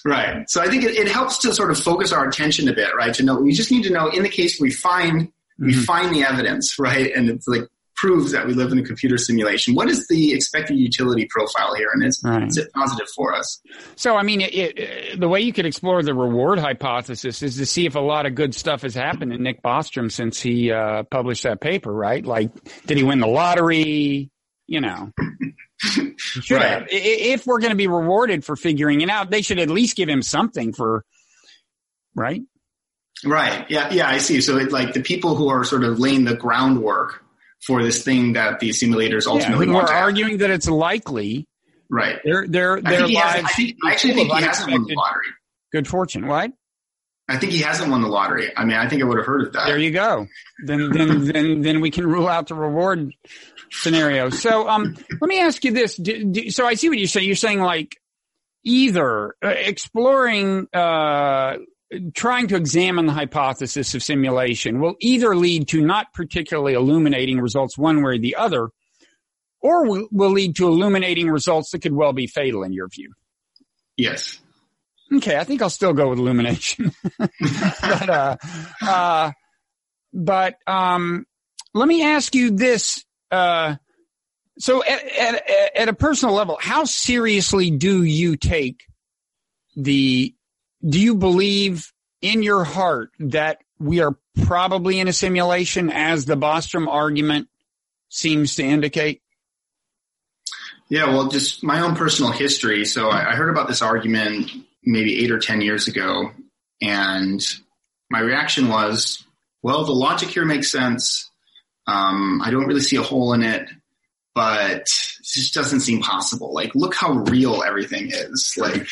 Right. So I think it, it helps to sort of focus our attention a bit, right? To know, we just need to know in the case we find, we Mhm. find the evidence, right? And it's like proves that we live in a computer simulation. What is the expected utility profile here? And is, Right. is it positive for us? So, I mean, it, it, the way you could explore the reward hypothesis is to see if a lot of good stuff has happened in Nick Bostrom since he uh, published that paper, right? Like, did he win the lottery? You know, *laughs* should Right. have. If we're going to be rewarded for figuring it out, they should at least give him something for, right? Right. Yeah. Yeah. I see. So it, like the people who are sort of laying the groundwork for this thing that the simulators Yeah, ultimately want are arguing that it's likely. Right. Their their I their he has. I, think, I actually think he hasn't won the lottery. good fortune. What? I think he hasn't won the lottery. I mean, I think I would have heard of that. There you go. Then then *laughs* then then we can rule out the reward scenario. So um, let me ask you this. Do, do, so I see what you say. You're saying like either uh, exploring, uh, trying to examine the hypothesis of simulation will either lead to not particularly illuminating results one way or the other, or will, will lead to illuminating results that could well be fatal in your view. Yes. Okay, I think I'll still go with illumination. *laughs* but uh, uh, but um, let me ask you this. Uh, so at, at, at a personal level, how seriously do you take the, do you believe in your heart that we are probably in a simulation as the Bostrom argument seems to indicate? Yeah, well, just my own personal history. So I, heard about this argument maybe eight or 10 years ago, and my reaction was, well, the logic here makes sense. Um, I don't really see a hole in it, but it just doesn't seem possible. Like, look how real everything is. Like,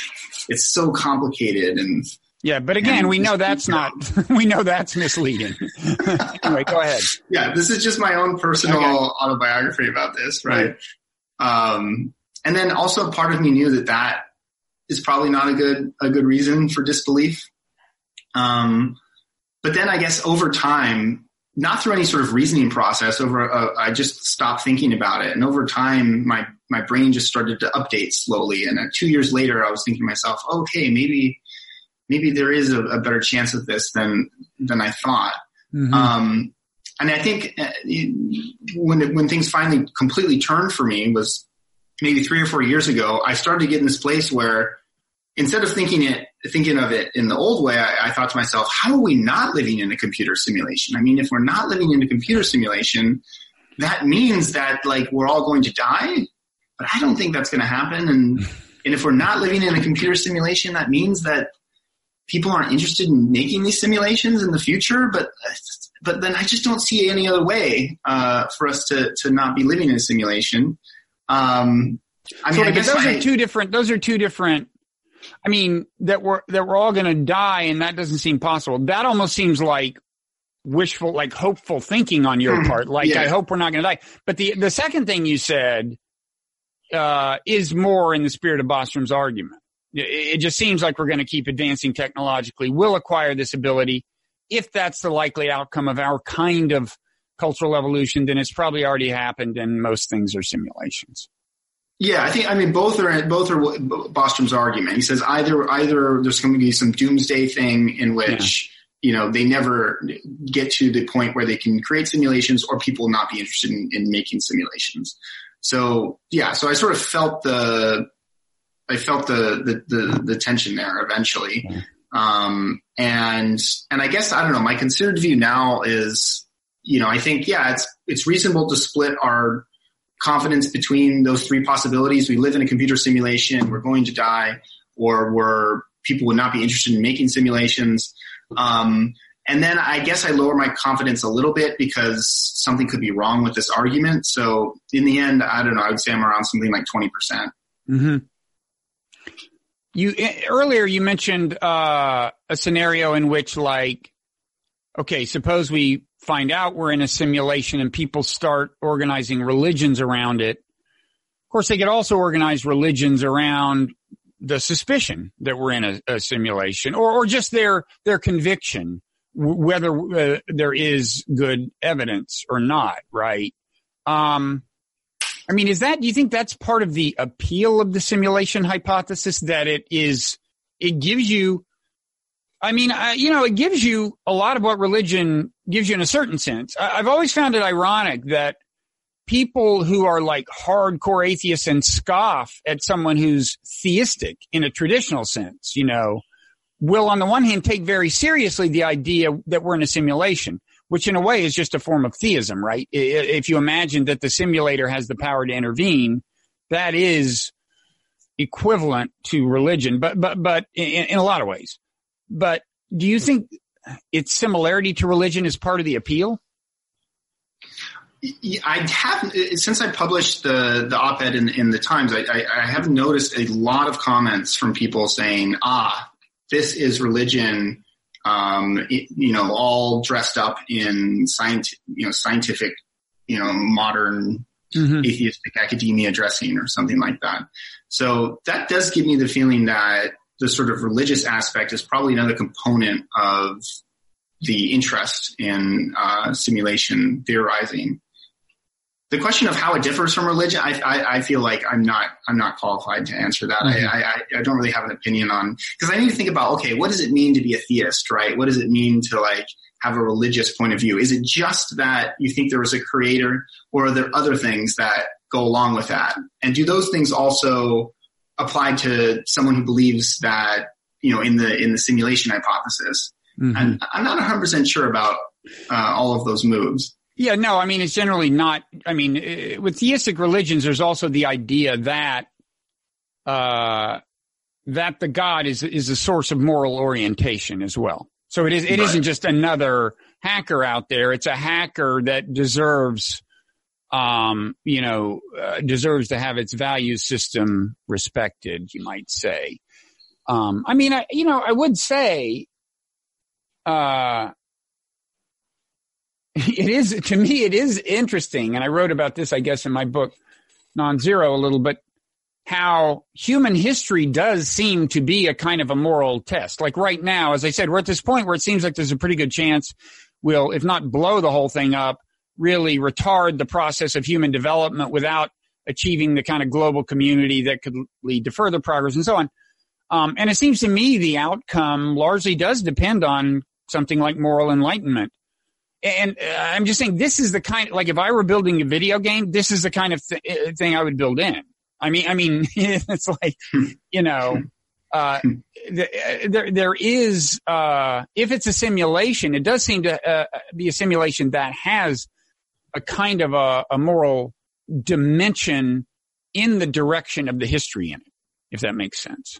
it's so complicated and Yeah, but again, we know that's not, *laughs* we know that's misleading. *laughs* anyway, go ahead. yeah, this is just my own personal Okay. autobiography about this, right? Um, and then also part of me knew that that is probably not a good a good reason for disbelief. Um, but then I guess over time, not through any sort of reasoning process, over uh, I just stopped thinking about it, and over time, my my brain just started to update slowly. And uh, two years later, I was thinking to myself, okay, maybe maybe there is a, a better chance of this than than I thought. Mhm. Um, and I think uh, when when things finally completely turned for me was maybe three or four years ago. I started to get in this place where instead of thinking it thinking of it in the old way, I, I thought to myself, how are we not living in a computer simulation? I mean, if we're not living in a computer simulation, that means that like we're all going to die. But I don't think that's going to happen. And and if we're not living in a computer simulation, that means that people aren't interested in making these simulations in the future. But but then I just don't see any other way uh, for us to to not be living in a simulation. Um, I mean, So, I guess those my- are two different. Those are two different. I mean, that we're that we're all going to die, and that doesn't seem possible. That almost seems like wishful, like hopeful thinking on your Hmm, part. Like, yeah. I hope we're not going to die. But the the second thing you said uh, is more in the spirit of Bostrom's argument. It, it just seems like we're going to keep advancing technologically. We'll acquire this ability. If that's the likely outcome of our kind of cultural evolution, then it's probably already happened, and most things are simulations. Yeah, I think I mean both are both are Bostrom's argument. He says either either there's going to be some doomsday thing in which you know they never get to the point where they can create simulations, or people will not be interested in, in making simulations. So yeah, so I sort of felt the I felt the the the, the tension there eventually. Um, and and I guess I don't know. My considered view now is, you know, I think yeah, it's it's reasonable to split our confidence between those three possibilities. We live in a computer simulation. We're going to die, or we're people would not be interested in making simulations. Um, and then I guess I lower my confidence a little bit because something could be wrong with this argument. So in the end, I don't know. I would say I'm around something like 20%. percent mm-hmm. You earlier you mentioned uh, a scenario in which, like, okay, suppose we find out we're in a simulation and people start organizing religions around it. Of course, they could also organize religions around the suspicion that we're in a, a simulation, or or just their their conviction whether uh, there is good evidence or not, right? Um, I mean, is that, do you think that's part of the appeal of the simulation hypothesis that it is, it gives you, I mean, uh, you know, it gives you a lot of what religion gives you in a certain sense. I, I've always found it ironic that people who are like hardcore atheists and scoff at someone who's theistic in a traditional sense, you know, will on the one hand take very seriously the idea that we're in a simulation, which in a way is just a form of theism, right? If you imagine that the simulator has the power to intervene, that is equivalent to religion, but, but, but in, in a lot of ways. But do you think its similarity to religion is part of the appeal? I have since I published the the op-ed in, in the Times. I, I, I, have noticed a lot of comments from people saying, "Ah, this is religion, um, it, you know, all dressed up in scientific, you know, scientific, you know, modern mm-hmm. atheistic academia dressing or something like that. So that does give me the feeling that the sort of religious aspect is probably another component of the interest in uh, simulation theorizing the question of how it differs from religion, I, I, I, feel like I'm not I'm not qualified to answer that. Mm-hmm. I, I, I don't really have an opinion on because I need to think about okay, what does it mean to be a theist, right? What does it mean to like have a religious point of view? Is it just that you think there was a creator, or are there other things that go along with that? And do those things also apply to someone who believes that you know in the in the simulation hypothesis? Mm-hmm. And I'm not 100 percent sure about uh, all of those moves. Yeah, no, I mean, it's generally not. I mean, uh, with theistic religions, there's also the idea that, uh, that the God is, is a source of moral orientation as well. So it is, it right. not just another hacker out there. It's a hacker that deserves, um, you know, uh, deserves to have its value system respected, you might say. Um, I mean, I, you know, I would say, uh, *laughs* it is to me it is interesting and i wrote about this i guess in my book non-zero a little bit how human history does seem to be a kind of a moral test like right now as i said we're at this point where it seems like there's a pretty good chance we'll if not blow the whole thing up really retard the process of human development without achieving the kind of global community that could lead to further progress and so on um, and it seems to me the outcome largely does depend on something like moral enlightenment and uh, I'm just saying this is the kind of like if I were building a video game, this is the kind of th- uh, thing I would build in. I mean, I mean, *laughs* it's like you know, uh, uh, there there is uh, if it's a simulation, it does seem to uh, be a simulation that has a kind of a, a moral dimension in the direction of the history in it, if that makes sense.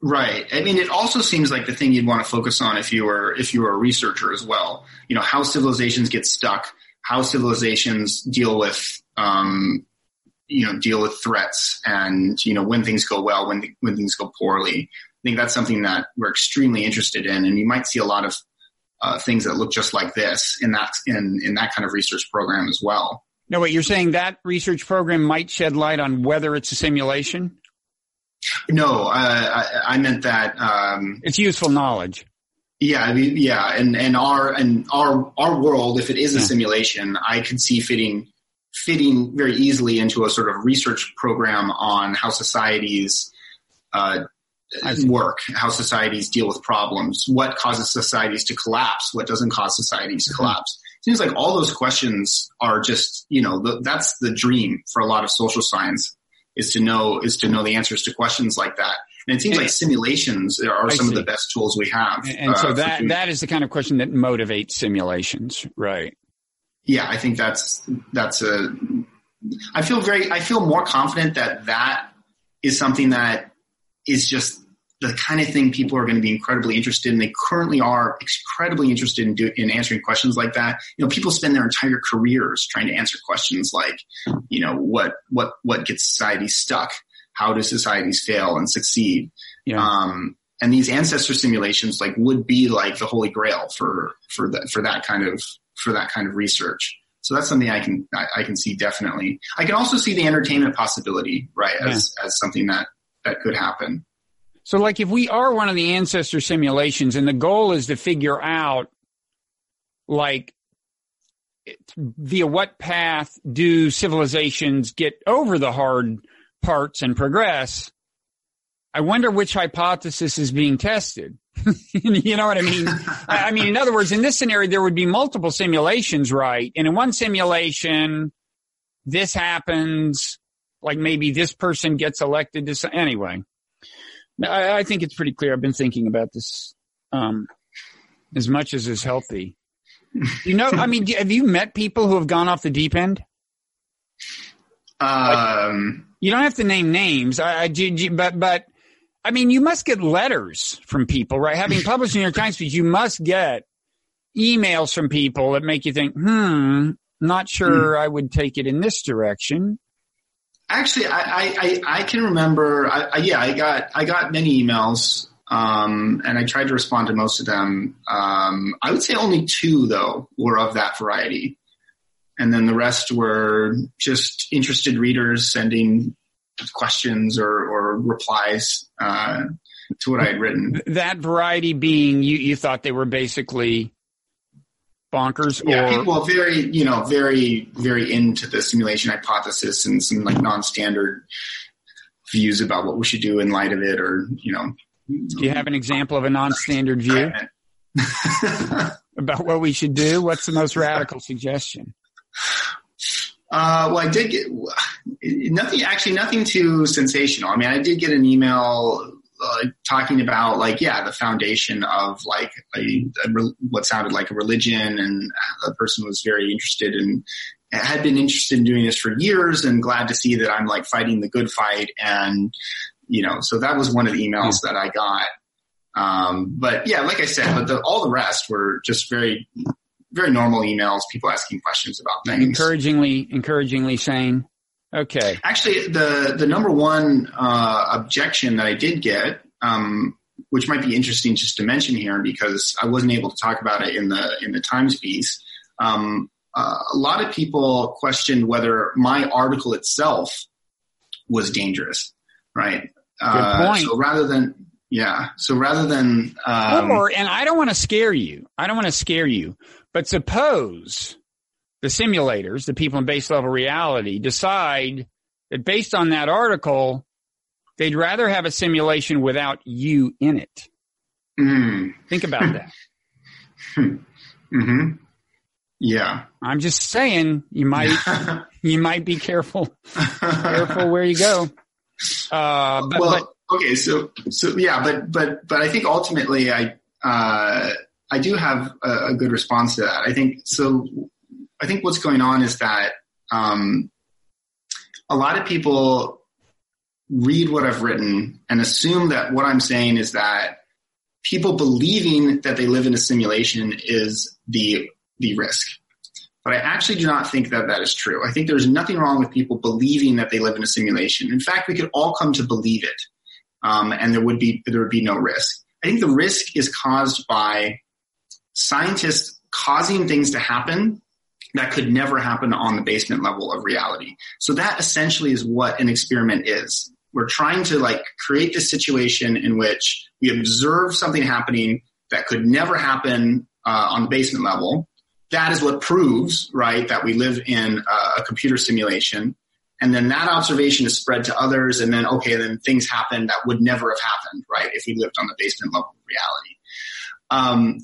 Right. I mean, it also seems like the thing you'd want to focus on if you were if you were a researcher as well. You know, how civilizations get stuck, how civilizations deal with um, you know deal with threats, and you know when things go well, when when things go poorly. I think that's something that we're extremely interested in, and you might see a lot of uh, things that look just like this in that in in that kind of research program as well. No, wait, you're saying that research program might shed light on whether it's a simulation? No, uh, I, I, meant that um, it's useful knowledge. Yeah, I mean, yeah, and and our and our our world, if it is a yeah. simulation, I could see fitting fitting very easily into a sort of research program on how societies uh, work, how societies deal with problems, what causes societies to collapse, what doesn't cause societies to mm-hmm. collapse. Seems like all those questions are just you know the, that's the dream for a lot of social science is to know is to know the answers to questions like that. And it seems And- like simulations are I some see. of the best tools we have. And, and uh, so that that is the kind of question that motivates simulations, right? yeah, I think that's that's a. I feel very. I feel more confident that that is something that is just the kind of thing people are going to be incredibly interested in. They currently are incredibly interested in do, in answering questions like that. You know, people spend their entire careers trying to answer questions like, you know, what what what gets society stuck? How do societies fail and succeed? Yeah. Um, and these ancestor simulations like would be like the holy grail for for that for that kind of for that kind of research. So that's something I can I, I can see definitely. I can also see the entertainment possibility, right, as as something that that could happen. So, like, if we are one of the ancestor simulations, and the goal is to figure out, like, via what path do civilizations get over the hard parts and progress? I wonder which hypothesis is being tested. *laughs* you know what I mean? *laughs* I I mean, in other words, in this scenario, there would be multiple simulations, right? And in one simulation, this happens, like maybe this person gets elected to, some- anyway. I, I think it's pretty clear. I've been thinking about this, um, as much as is healthy. You know, I mean, *laughs* have you met people who have gone off the deep end? Um, You don't have to name names, I, I, but, but, I mean, you must get letters from people, right? Having published in your Times you must get emails from people that make you think, hmm, not sure I would take it in this direction. Actually, I, I, I, can remember. I, I, yeah, I got I got many emails, um, and I tried to respond to most of them. Um, I would say only two though were of that variety, and then the rest were just interested readers sending questions or, or replies uh, to what I had written. That variety being you, you thought they were basically bonkers Yeah, or people are very, you know, very, very into the simulation hypothesis and some like non-standard views about what we should do in light of it, or you know. do you have an example of a non-standard view *laughs* about what we should do? What's the most radical suggestion? Uh, well, I did get nothing. Actually, nothing too sensational. I mean, I did get an email uh, talking about like, yeah, the foundation of like a, a re- what sounded like a religion, and the person was very interested in had been interested in doing this for years, and glad to see that I'm like fighting the good fight, and you know, so that was one of the emails that I got. Um, but yeah, like I said, but the, all the rest were just very, very normal emails, people asking questions about things. Encouragingly, encouragingly sane. Okay. Actually, the the number one uh, objection that I did get, um, which might be interesting just to mention here, because I wasn't able to talk about it in the in the Times piece. Um, uh, a lot of people questioned whether my article itself was dangerous, right? Uh, point. So rather than yeah, so rather than um, or, and I don't want to scare you. I don't want to scare you, but suppose the simulators, the people in base level reality decide that based on that article, they'd rather have a simulation without you in it. mm, Think about that. *laughs* hmm yeah. I'm just saying you might, *laughs* you might be careful, careful where you go. Uh, but, well, okay, so so yeah, but but but I think ultimately I uh, I do have a, a good response to that. I think so. I think what's going on is that um, a lot of people read what I've written and assume that what I'm saying is that people believing that they live in a simulation is the the risk. But I actually do not think that that is true. I think there's nothing wrong with people believing that they live in a simulation. In fact, we could all come to believe it, um, and there would be there would be no risk. I think the risk is caused by scientists causing things to happen that could never happen on the basement level of reality. So that essentially is what an experiment is. We're trying to like create this situation in which we observe something happening that could never happen uh, on the basement level. That is what proves, right, that we live in a, a computer simulation. And then that observation is spread to others. And then, okay, then things happen that would never have happened, right, if we lived on the basement level of reality. Um,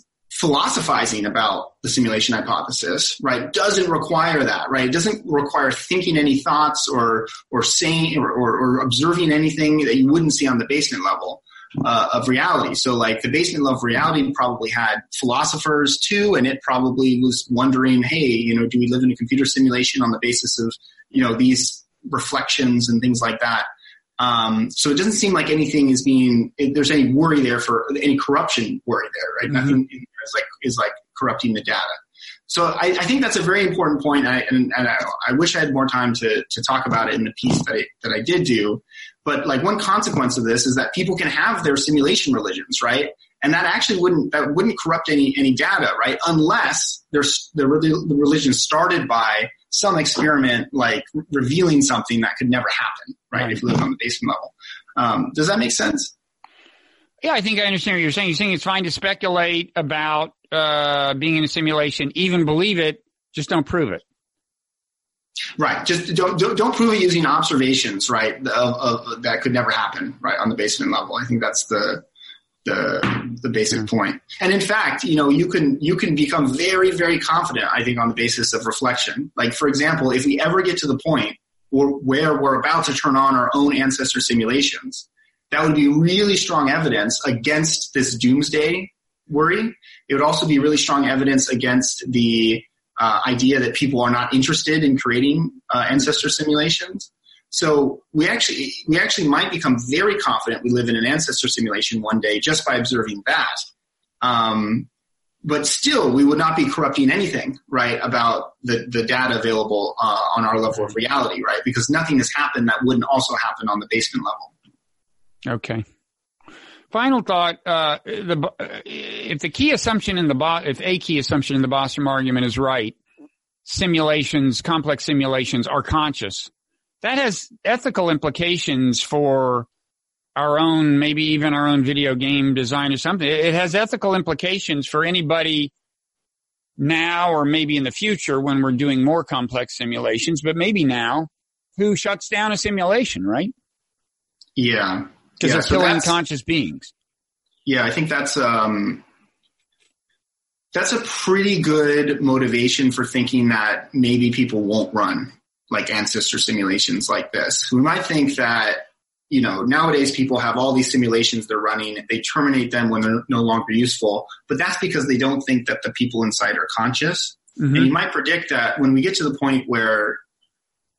philosophizing about the simulation hypothesis, right, doesn't require that, right? It doesn't require thinking any thoughts or or saying or, or, or observing anything that you wouldn't see on the basement level. Uh, of reality. So like the basement level of reality probably had philosophers too, and it probably was wondering, hey, you know, do we live in a computer simulation on the basis of, you know, these reflections and things like that? Um, so it doesn't seem like anything is being, there's any worry there for any corruption worry there, right? Mm-hmm. Nothing is like, is like corrupting the data. So I, I think that's a very important point, I, and, and I, I, wish I had more time to, to talk about it in the piece that I, that I did do. But like one consequence of this is that people can have their simulation religions, right? And that actually wouldn't that wouldn't corrupt any any data, right? Unless there's the, the religion started by some experiment like revealing something that could never happen, right? right. If you live on the basement level. Um, does that make sense? Yeah, I think I understand what you're saying. You're saying it's fine to speculate about uh, being in a simulation, even believe it, just don't prove it. Right. Just don't, don't, don't prove it using observations, right? Of, of, that could never happen, right? On the basement level. I think that's the, the, the basic point. And in fact, you know, you can, you can become very, very confident, I think, on the basis of reflection. Like, for example, if we ever get to the point where, where we're about to turn on our own ancestor simulations, that would be really strong evidence against this doomsday worry. It would also be really strong evidence against the uh, idea that people are not interested in creating uh, ancestor simulations. So we actually we actually might become very confident we live in an ancestor simulation one day just by observing that. Um, but still, we would not be corrupting anything, right, about the, the data available uh, on our level of reality, right? Because nothing has happened that wouldn't also happen on the basement level. Okay. Final thought: uh, the, if the key assumption in the Bo- if a key assumption in the Bostrom argument is right, simulations, complex simulations, are conscious that has ethical implications for our own, maybe even our own video game design or something. It has ethical implications for anybody now or maybe in the future when we're doing more complex simulations, but maybe now who shuts down a simulation, right? Yeah. Because yeah, they're still unconscious beings. Yeah, I think that's, um, that's a pretty good motivation for thinking that maybe people won't run like ancestor simulations like this. We might think that, you know, nowadays people have all these simulations they're running, they terminate them when they're no longer useful, but that's because they don't think that the people inside are conscious. Mm-hmm. And you might predict that when we get to the point where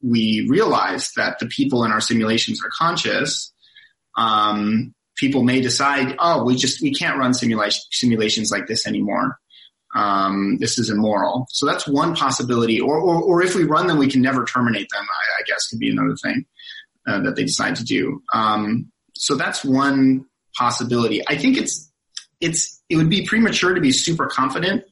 we realize that the people in our simulations are conscious, um, people may decide, oh, we just, we can't run simulation, simulations like this anymore um, this is immoral. So that's one possibility. Or, or, or, if we run them, we can never terminate them. I, I guess could be another thing uh, that they decide to do. Um, so that's one possibility. I think it's it's it would be premature to be super confident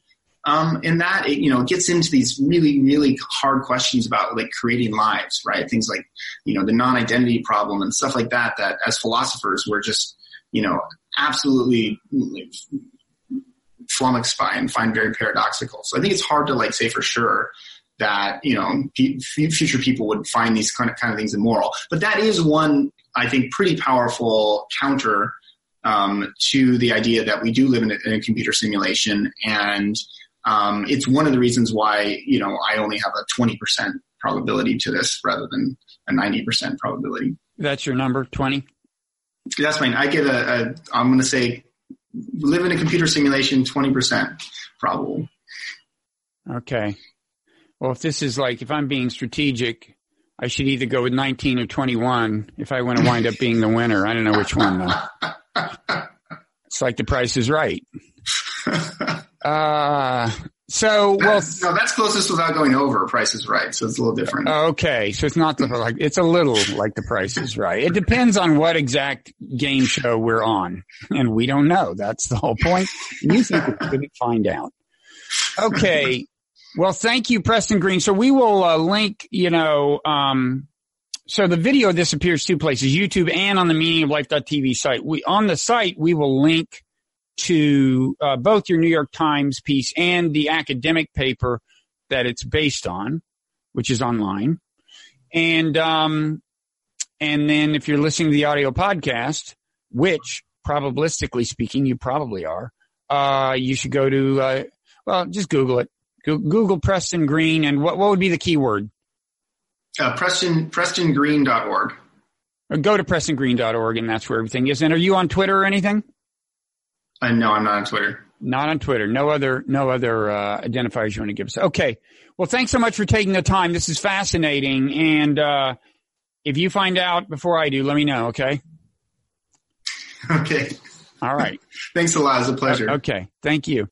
um, in that. It, you know, it gets into these really really hard questions about like creating lives, right? Things like you know the non-identity problem and stuff like that. That as philosophers, we're just you know absolutely flummoxed by and find very paradoxical. So I think it's hard to like say for sure that you know p- future people would find these kind of kind of things immoral. But that is one I think pretty powerful counter um, to the idea that we do live in a, in a computer simulation, and um, it's one of the reasons why you know I only have a twenty percent probability to this rather than a ninety percent probability. That's your number, twenty. That's fine. I give a, a I'm going to say live in a computer simulation, 20% probable. Okay. Well, if this is like, if I'm being strategic, I should either go with 19 or 21 if I want to wind up being the winner. I don't know which one though. it's like the price is right. *laughs* Uh, so, well, *laughs* no, that's closest without going over. Price is right, so it's a little different. Okay, so it's not the like it's a little like the Price is Right. It depends on what exact game show we're on, and we don't know. That's the whole point. And you think we couldn't find out? Okay. Well, thank you, Preston Greene. So we will uh, link. You know, um, so the video disappears two places: YouTube and on the Meaning of Life.tv site. We on the site we will link to uh, both your New York Times piece and the academic paper that it's based on, which is online. And, um, and then if you're listening to the audio podcast, which probabilistically speaking, you probably are, uh, you should go to, uh, well, just Google it. Google Preston Greene, and what, what would be the keyword? Uh, Preston, PrestonGreene.org. Or go to PrestonGreene.org, and that's where everything is. And are you on Twitter or anything? Uh, no, I'm not on Twitter. Not on Twitter. No other, no other uh, identifiers you want to give us. Okay. Well, thanks so much for taking the time. This is fascinating, and uh, if you find out before I do, let me know. Okay. *laughs* Okay. All right. *laughs* Thanks a lot. It's a pleasure. Okay. Thank you.